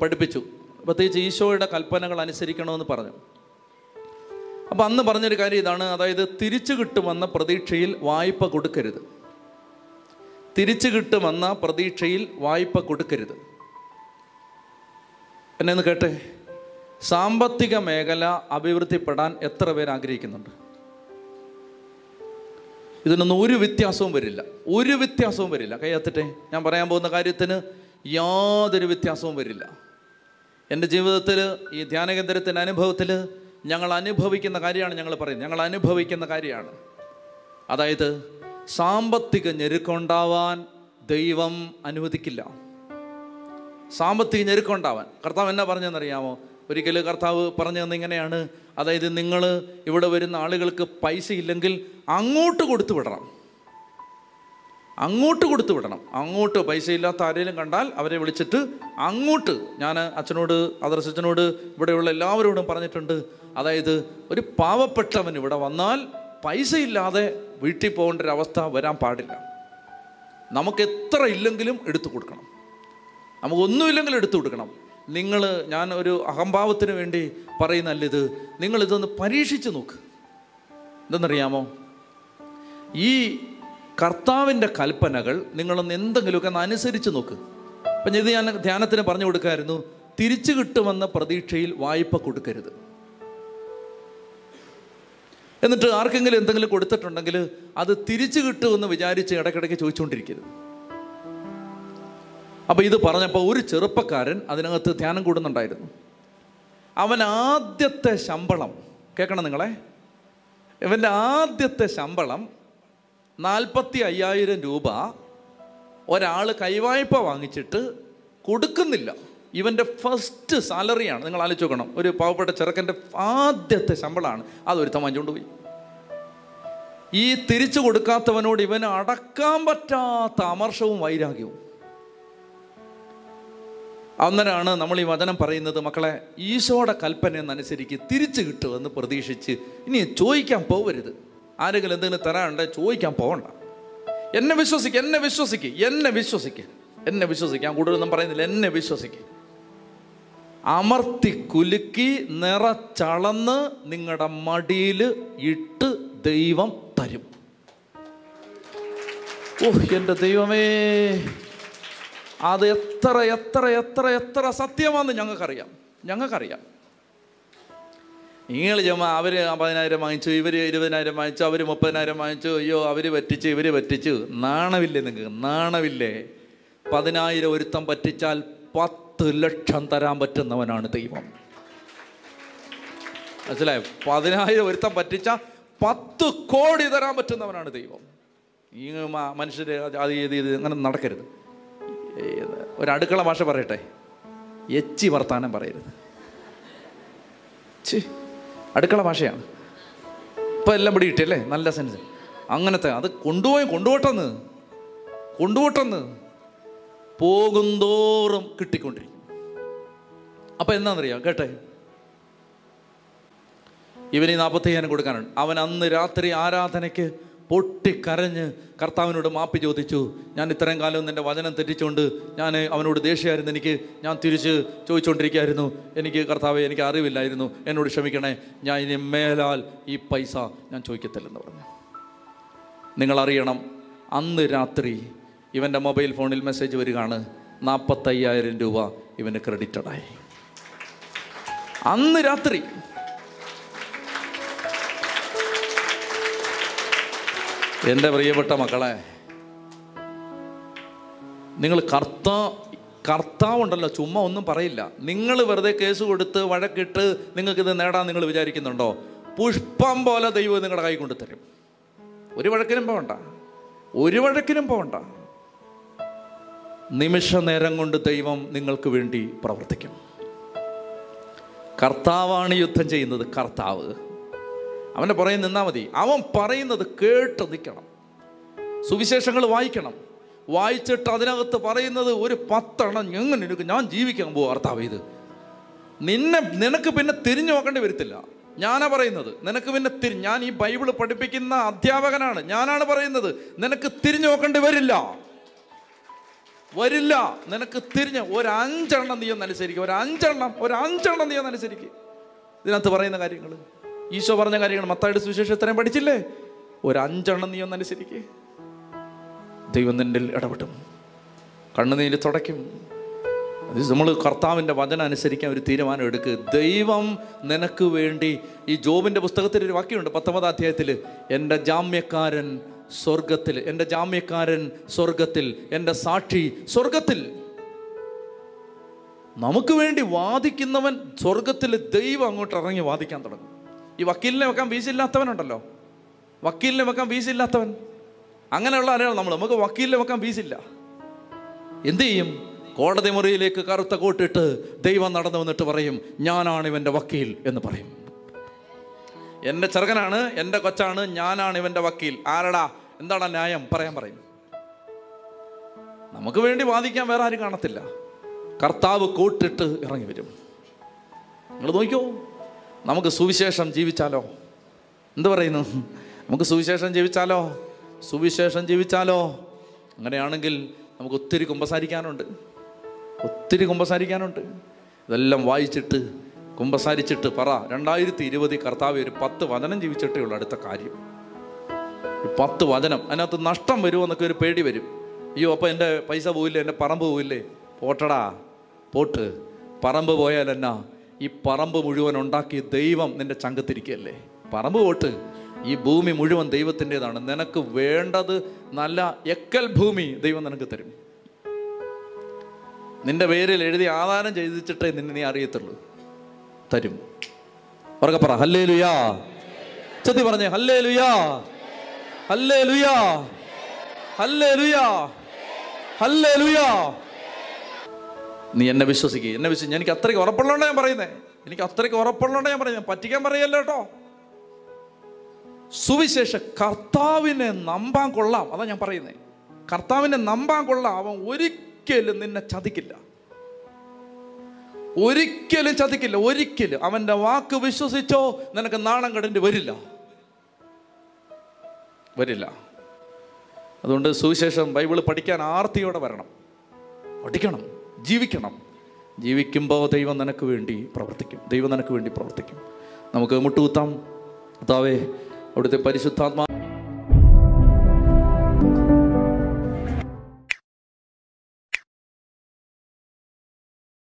പഠിപ്പിച്ചു. പ്രത്യേകിച്ച് ഈശോയുടെ കൽപ്പനകൾ അനുസരിക്കണമെന്ന് പറഞ്ഞു. അപ്പോൾ അന്ന് പറഞ്ഞൊരു കാര്യം ഇതാണ്. അതായത് തിരിച്ചു കിട്ടുമെന്ന പ്രതീക്ഷയിൽ വായ്പ കൊടുക്കരുത്. തിരിച്ചു കിട്ടുമെന്ന പ്രതീക്ഷയിൽ വായ്പ കൊടുക്കരുത്. എന്നെ ഒന്ന് കേട്ടെ? സാമ്പത്തിക മേഖല അഭിവൃദ്ധിപ്പെടാൻ എത്ര പേർ ആഗ്രഹിക്കുന്നുണ്ട്? ഇതിനൊന്നും ഒരു വ്യത്യാസവും വരില്ല. ഒരു വ്യത്യാസവും വരില്ല. കൈയത്തിട്ടെ ഞാൻ പറയാൻ പോകുന്ന കാര്യത്തിന് യാതൊരു വ്യത്യാസവും വരില്ല. എന്റെ ജീവിതത്തിൽ ഈ ധ്യാനകേന്ദ്രത്തിന്റെ അനുഭവത്തിൽ ഞങ്ങൾ അനുഭവിക്കുന്ന കാര്യമാണ് ഞങ്ങൾ പറയുന്നത്. ഞങ്ങൾ അനുഭവിക്കുന്ന കാര്യമാണ്. അതായത് സാമ്പത്തിക ഞെരുക്കമുണ്ടാവാൻ ദൈവം അനുവദിക്കില്ല. സാമ്പത്തിക ഞെരുക്കമുണ്ടാവാൻ കർത്താവ് എന്നാ പറഞ്ഞെന്നറിയാമോ ഒരിക്കൽ കർത്താവ് പറഞ്ഞു തന്നിങ്ങനെയാണ് അതായത് നിങ്ങൾ ഇവിടെ വരുന്ന ആളുകൾക്ക് പൈസ ഇല്ലെങ്കിൽ അങ്ങോട്ട് കൊടുത്തു വിടണം. അങ്ങോട്ട് കൊടുത്തു വിടണം. അങ്ങോട്ട് പൈസ ഇല്ലാത്ത ആരെങ്കിലും കണ്ടാൽ അവരെ വിളിച്ചിട്ട് അങ്ങോട്ട് ഞാൻ അച്ഛനോട് അദർശനോട് ഇവിടെയുള്ള എല്ലാവരോടും പറഞ്ഞിട്ടുണ്ട്. അതായത് ഒരു പാവപ്പെട്ടവൻ ഇവിടെ വന്നാൽ പൈസയില്ലാതെ വീട്ടിൽ പോകേണ്ട ഒരു അവസ്ഥ വരാൻ പാടില്ല. നമുക്ക് എത്ര ഇല്ലെങ്കിലും എടുത്തു കൊടുക്കണം. നമുക്കൊന്നുമില്ലെങ്കിലും എടുത്തു കൊടുക്കണം. നിങ്ങൾ ഞാൻ ഒരു അഹംഭാവത്തിന് വേണ്ടി പറയുന്നല്ല ഇത്. നിങ്ങൾ ഇതൊന്ന് പരീക്ഷിച്ച് നോക്ക്. എന്തെന്നറിയാമോ ഈ കർത്താവിന്റെ കൽപ്പനകൾ നിങ്ങളൊന്ന് എന്തെങ്കിലുമൊക്കെ ഒന്ന് അനുസരിച്ച് നോക്ക്. അപ്പം ഇത് ഞാൻ ധ്യാനത്തിന് പറഞ്ഞു കൊടുക്കായിരുന്നു. തിരിച്ചു കിട്ടുമെന്ന പ്രതീക്ഷയിൽ വായ്പ കൊടുക്കരുത്. എന്നിട്ട് ആർക്കെങ്കിലും എന്തെങ്കിലും കൊടുത്തിട്ടുണ്ടെങ്കിൽ അത് തിരിച്ചു കിട്ടുമെന്ന് വിചാരിച്ച് ഇടയ്ക്കിടയ്ക്ക് ചോദിച്ചുകൊണ്ടിരിക്കരുത്. അപ്പോൾ ഇത് പറഞ്ഞപ്പോൾ ഒരു ചെറുപ്പക്കാരൻ അതിനകത്ത് ധ്യാനം കൂടുന്നുണ്ടായിരുന്നു. അവൻ ആദ്യത്തെ ശമ്പളം കേൾക്കണം നിങ്ങളെ? ഇവന്റെ ആദ്യത്തെ ശമ്പളം നാൽപ്പത്തി അയ്യായിരം രൂപ ഒരാൾ കൈവായ്പ വാങ്ങിച്ചിട്ട് കൊടുക്കുന്നില്ല. ഇവന്റെ ഫസ്റ്റ് സാലറിയാണ് നിങ്ങൾ ആലോചിച്ച് നോക്കണം. ഒരു പാവപ്പെട്ട ചെറുക്കന്റെ ആദ്യത്തെ ശമ്പളമാണ്. അതൊരുത്തം വാങ്ങിച്ചുകൊണ്ട് പോയി ഈ തിരിച്ചു കൊടുക്കാത്തവനോട് ഇവന് അടക്കാൻ പറ്റാത്ത അമർഷവും വൈരാഗ്യവും. അന്നേരമാണ് നമ്മൾ ഈ വചനം പറയുന്നത് മക്കളെ ഈശോയുടെ കൽപ്പന എന്നനുസരിച്ച് തിരിച്ചു കിട്ടുമെന്ന് പ്രതീക്ഷിച്ച് ഇനി ചോദിക്കാൻ പോവരുത്. ആരെങ്കിലും എന്തെങ്കിലും തരാനുണ്ടെ ചോദിക്കാൻ പോകണ്ട എന്നെ വിശ്വസിക്കുക എന്നെ വിശ്വസിക്കുക എന്നെ വിശ്വസിക്കുക എന്നെ വിശ്വസിക്കുക ഞാൻ കൂടുതലൊന്നും പറയുന്നില്ല. എന്നെ വിശ്വസിക്ക്. അമർത്തി കുലുക്കി നിറച്ചളന്ന് നിങ്ങളുടെ മടിയിൽ ഇട്ട് ദൈവം തരും. ഓഹ് എന്റെ ദൈവമേ. അത് എത്ര എത്ര എത്ര എത്ര സത്യമാണെന്ന് ഞങ്ങൾക്കറിയാം. ഞങ്ങൾക്കറിയാം. നിങ്ങൾ ചുമ്മാ അവർ പതിനായിരം വാങ്ങിച്ചു ഇവർ ഇരുപതിനായിരം വാങ്ങിച്ചു അവർ മുപ്പതിനായിരം വാങ്ങിച്ചു അയ്യോ അവർ പറ്റിച്ചു ഇവർ പറ്റിച്ചു. നാണമില്ലേ നിങ്ങൾക്ക് നാണമില്ലേ പതിനായിരം ഒരുത്തം പറ്റിച്ചാൽ പത്ത് ലക്ഷം തരാൻ പറ്റുന്നവനാണ് ദൈവം. മനസ്സിലായോ? പതിനായിരം ഒരുത്തം പറ്റിച്ച പത്ത് കോടി തരാൻ പറ്റുന്നവനാണ് ദൈവം. ഈ മനുഷ്യർ അത് ഇത് ഇത് അങ്ങനെ നടക്കരുത്. ഒരു അടുക്കള ഭാഷ പറയട്ടെ. എച്ചി വർത്താനം പറയരുത്. ചി അടുക്കള ഭാഷയാണ്. ഇപ്പം എല്ലാം പിടി കിട്ടിയല്ലേ? നല്ല സെൻസ് അങ്ങനത്തെ അത് കൊണ്ടുപോയി കൊണ്ടുപോട്ടെന്ന്. കൊണ്ടുപോട്ടെന്ന്. പോകുന്തോറും കിട്ടിക്കൊണ്ടിരിക്കും. അപ്പം എന്താണെന്നറിയാം? കേട്ടെ? ഇവന് നാൽപ്പത്തയ്യായിരം കൊടുക്കാനുണ്ട്. അവൻ അന്ന് രാത്രി ആരാധനയ്ക്ക് പൊട്ടിക്കരഞ്ഞ് കർത്താവിനോട് മാപ്പ് ചോദിച്ചു ഞാൻ ഇത്രയും കാലം എന്റെ വചനം തെറ്റിച്ചുകൊണ്ട് ഞാൻ അവനോട് ദേഷ്യമായിരുന്നു. എനിക്ക് ഞാൻ തിരിച്ച് ചോദിച്ചുകൊണ്ടിരിക്കുകയായിരുന്നു എനിക്ക് കർത്താവ് എനിക്ക് അറിവില്ലായിരുന്നു. എന്നോട് ക്ഷമിക്കണേ. ഞാൻ ഇനി മേലാൽ ഈ പൈസ ഞാൻ ചോദിക്കത്തില്ലെന്ന് പറഞ്ഞു. നിങ്ങളറിയണം അന്ന് രാത്രി ഇവന്റെ മൊബൈൽ ഫോണിൽ മെസ്സേജ് വരികയാണ് നാൽപ്പത്തയ്യായിരം രൂപ ഇവന് ക്രെഡിറ്റഡായി. അന്ന് രാത്രി എന്റെ പ്രിയപ്പെട്ട മക്കളെ നിങ്ങൾ കർത്താ കർത്താവുണ്ടല്ലോ ചുമ്മാ ഒന്നും പറയില്ല. നിങ്ങൾ വെറുതെ കേസ് കൊടുത്ത് വഴക്കിട്ട് നിങ്ങൾക്കിത് നേടാൻ നിങ്ങൾ വിചാരിക്കുന്നുണ്ടോ? പുഷ്പം പോലെ ദൈവം നിങ്ങളുടെ കൈ കൊണ്ടുതരും ഒരു വഴക്കിനും പോകണ്ട ഒരു വഴക്കിനും പോകണ്ട നിമിഷ നേരം കൊണ്ട് ദൈവം നിങ്ങൾക്ക് വേണ്ടി പ്രവർത്തിക്കും. കർത്താവാണ് യുദ്ധം ചെയ്യുന്നത് കർത്താവ്. അവന്റെ പുറകെ നിന്നാൽ മതി. അവൻ പറയുന്നത് കേട്ട് നിൽക്കണം. സുവിശേഷങ്ങൾ വായിക്കണം. വായിച്ചിട്ട് അതിനകത്ത് പറയുന്നത് ഒരു പത്തെണ്ണം എങ്ങനെ എനിക്ക് ഞാൻ ജീവിക്കാൻ പോകും കർത്താവ് ഇത്. നിന്നെ നിനക്ക് പിന്നെ തിരിഞ്ഞു നോക്കേണ്ടി വരത്തില്ല. ഞാനാ പറയുന്നത്. നിനക്ക് പിന്നെ തിരി ഞാൻ ഈ ബൈബിൾ പഠിപ്പിക്കുന്ന അധ്യാപകനാണ്. ഞാനാണ് പറയുന്നത്. നിനക്ക് തിരിഞ്ഞു നോക്കേണ്ടി വരില്ല. വരില്ല. നിനക്ക് തിരിഞ്ഞ് ഒരു അഞ്ചെണ്ണം നീ ഒന്ന് അനുസരിക്കുക ഒരു അഞ്ചെണ്ണം ഒരു അഞ്ചെണ്ണം നീ ഒന്ന് അനുസരിക്കുക ഇതിനകത്ത് പറയുന്ന കാര്യങ്ങൾ. ഈശോ പറഞ്ഞ കാര്യങ്ങൾ മത്തായുടെ സുവിശേഷം ഇത്രയും പഠിച്ചില്ലേ? ഒരു അഞ്ചെണ്ണം നീ ഒന്ന് അനുസരിക്കുക ദൈവം നിന്റെ ഇടപെടും. കണ്ണുനീര് തുടയ്ക്കും. നമ്മൾ കർത്താവിന്റെ വചനം അനുസരിക്കാൻ ഒരു തീരുമാനം എടുക്കുക ദൈവം നിനക്ക് വേണ്ടി ഈ ജോബിന്റെ പുസ്തകത്തിൽ ഒരു വാക്യമുണ്ട് പത്തൊമ്പതാം അധ്യായത്തിൽ. എന്റെ ജാമ്യക്കാരൻ സ്വർഗത്തിൽ എന്റെ ജാമ്യക്കാരൻ സ്വർഗത്തിൽ എന്റെ സാക്ഷി സ്വർഗത്തിൽ. നമുക്ക് വേണ്ടി വാദിക്കുന്നവൻ സ്വർഗത്തിൽ ദൈവം അങ്ങോട്ട് ഇറങ്ങി വാദിക്കാൻ തുടങ്ങും. ഈ വക്കീലിനെ വെക്കാൻ വീസില്ലാത്തവനുണ്ടല്ലോ വക്കീലിനെ വെക്കാൻ വീസില്ലാത്തവൻ അങ്ങനെയുള്ള ആരാണ് നമ്മൾ. നമുക്ക് വക്കീലിനെ വെക്കാൻ വീസില്ല എന്ത് ചെയ്യും? കോടതി മുറിയിലേക്ക് കറുത്ത കോട്ടിട്ട് ദൈവം നടന്നു വന്നിട്ട് പറയും ഞാനാണ് ഇവന്റെ വക്കീൽ എന്ന് പറയും. എന്റെ ചെറുക്കനാണ് എന്റെ കൊച്ചാണ് ഞാനാണ് ഇവന്റെ വക്കീൽ. ആരടാ? എന്താണ് ന്യായം? പറയാൻ പറയും. നമുക്ക് വേണ്ടി വാദിക്കാൻ വേറെ ആരും കാണത്തില്ല. കർത്താവ് കൂട്ടിട്ട് ഇറങ്ങി വരും. നിങ്ങൾ നോക്കിയോ? നമുക്ക് സുവിശേഷം ജീവിച്ചാലോ? എന്ത് പറയുന്നു? നമുക്ക് സുവിശേഷം ജീവിച്ചാലോ? സുവിശേഷം ജീവിച്ചാലോ? അങ്ങനെയാണെങ്കിൽ നമുക്ക് ഒത്തിരി കുമ്പസാരിക്കാനുണ്ട്. ഒത്തിരി കുമ്പസാരിക്കാനുണ്ട്. ഇതെല്ലാം വായിച്ചിട്ട് കുമ്പസാരിച്ചിട്ട് പറ. രണ്ടായിരത്തി ഇരുപതിൽ കർത്താവ് ഒരു പത്ത് വചനം ജീവിച്ചിട്ടേ ഉള്ളൂ അടുത്ത കാര്യം. പത്ത് വചനം. അതിനകത്ത് നഷ്ടം വരുമോ എന്നൊക്കെ ഒരു പേടി വരും. അയ്യോ അപ്പോൾ എന്റെ പൈസ പോയില്ലേ എന്റെ പറമ്പ് പോയില്ലേ പോട്ടടാ പോട്ട്. പറമ്പ് പോയാൽ എന്നാ? ഈ പറമ്പ് മുഴുവൻ ഉണ്ടാക്കി ദൈവം നിന്റെ ചങ്കത്തിരിക്കുകയല്ലേ? പറമ്പ് പോട്ട്. ഈ ഭൂമി മുഴുവൻ ദൈവത്തിന്റെതാണ്. നിനക്ക് വേണ്ടത് നല്ല എക്കൽ ഭൂമി ദൈവം നിനക്ക് തരും. നിന്റെ പേരിൽ എഴുതി ആധാരം ചെയ്തിട്ടേ നിന്നെ നീ അറിയത്തുള്ളൂ. തരും. ഉറക്കെ പറ ഹല്ലേ ലുയാ ചെത്തി പറഞ്ഞേ ഹല്ലേ ലുയാ നീ എന്നെ വിശ്വസിക്കുക എന്നെ വിശ്വസിക്കും എനിക്ക് അത്രയ്ക്ക് ഉറപ്പുള്ളതുകൊണ്ട് ഞാൻ പറയുന്നത് എനിക്ക് അത്രയ്ക്ക് ഉറപ്പുള്ളതുകൊണ്ട് ഞാൻ പറയുന്നത് പറ്റിക്കാൻ പറയല്ലോ കേട്ടോ. സുവിശേഷ കർത്താവിനെ നമ്പാൻ കൊള്ളാം. അതാ ഞാൻ പറയുന്നത് കർത്താവിനെ നമ്പാൻ കൊള്ളാം. അവൻ ഒരിക്കലും നിന്നെ ചതിക്കില്ല. ഒരിക്കലും ചതിക്കില്ല. ഒരിക്കലും. അവന്റെ വാക്ക് വിശ്വസിച്ചോ? നിനക്ക് നാണം കടേണ്ടി വരില്ല. വരില്ല. അതുകൊണ്ട് സുവിശേഷം ബൈബിൾ പഠിക്കാൻ ആർത്തിയോടെ വരണം. പഠിക്കണം ജീവിക്കണം. ജീവിക്കുമ്പോൾ ദൈവം നിനക്ക് വേണ്ടി പ്രവർത്തിക്കും. ദൈവം നിനക്ക് വേണ്ടി പ്രവർത്തിക്കും. നമുക്ക് മുട്ടുകുത്താം. അതാവേ അവിടുത്തെ പരിശുദ്ധാത്മാ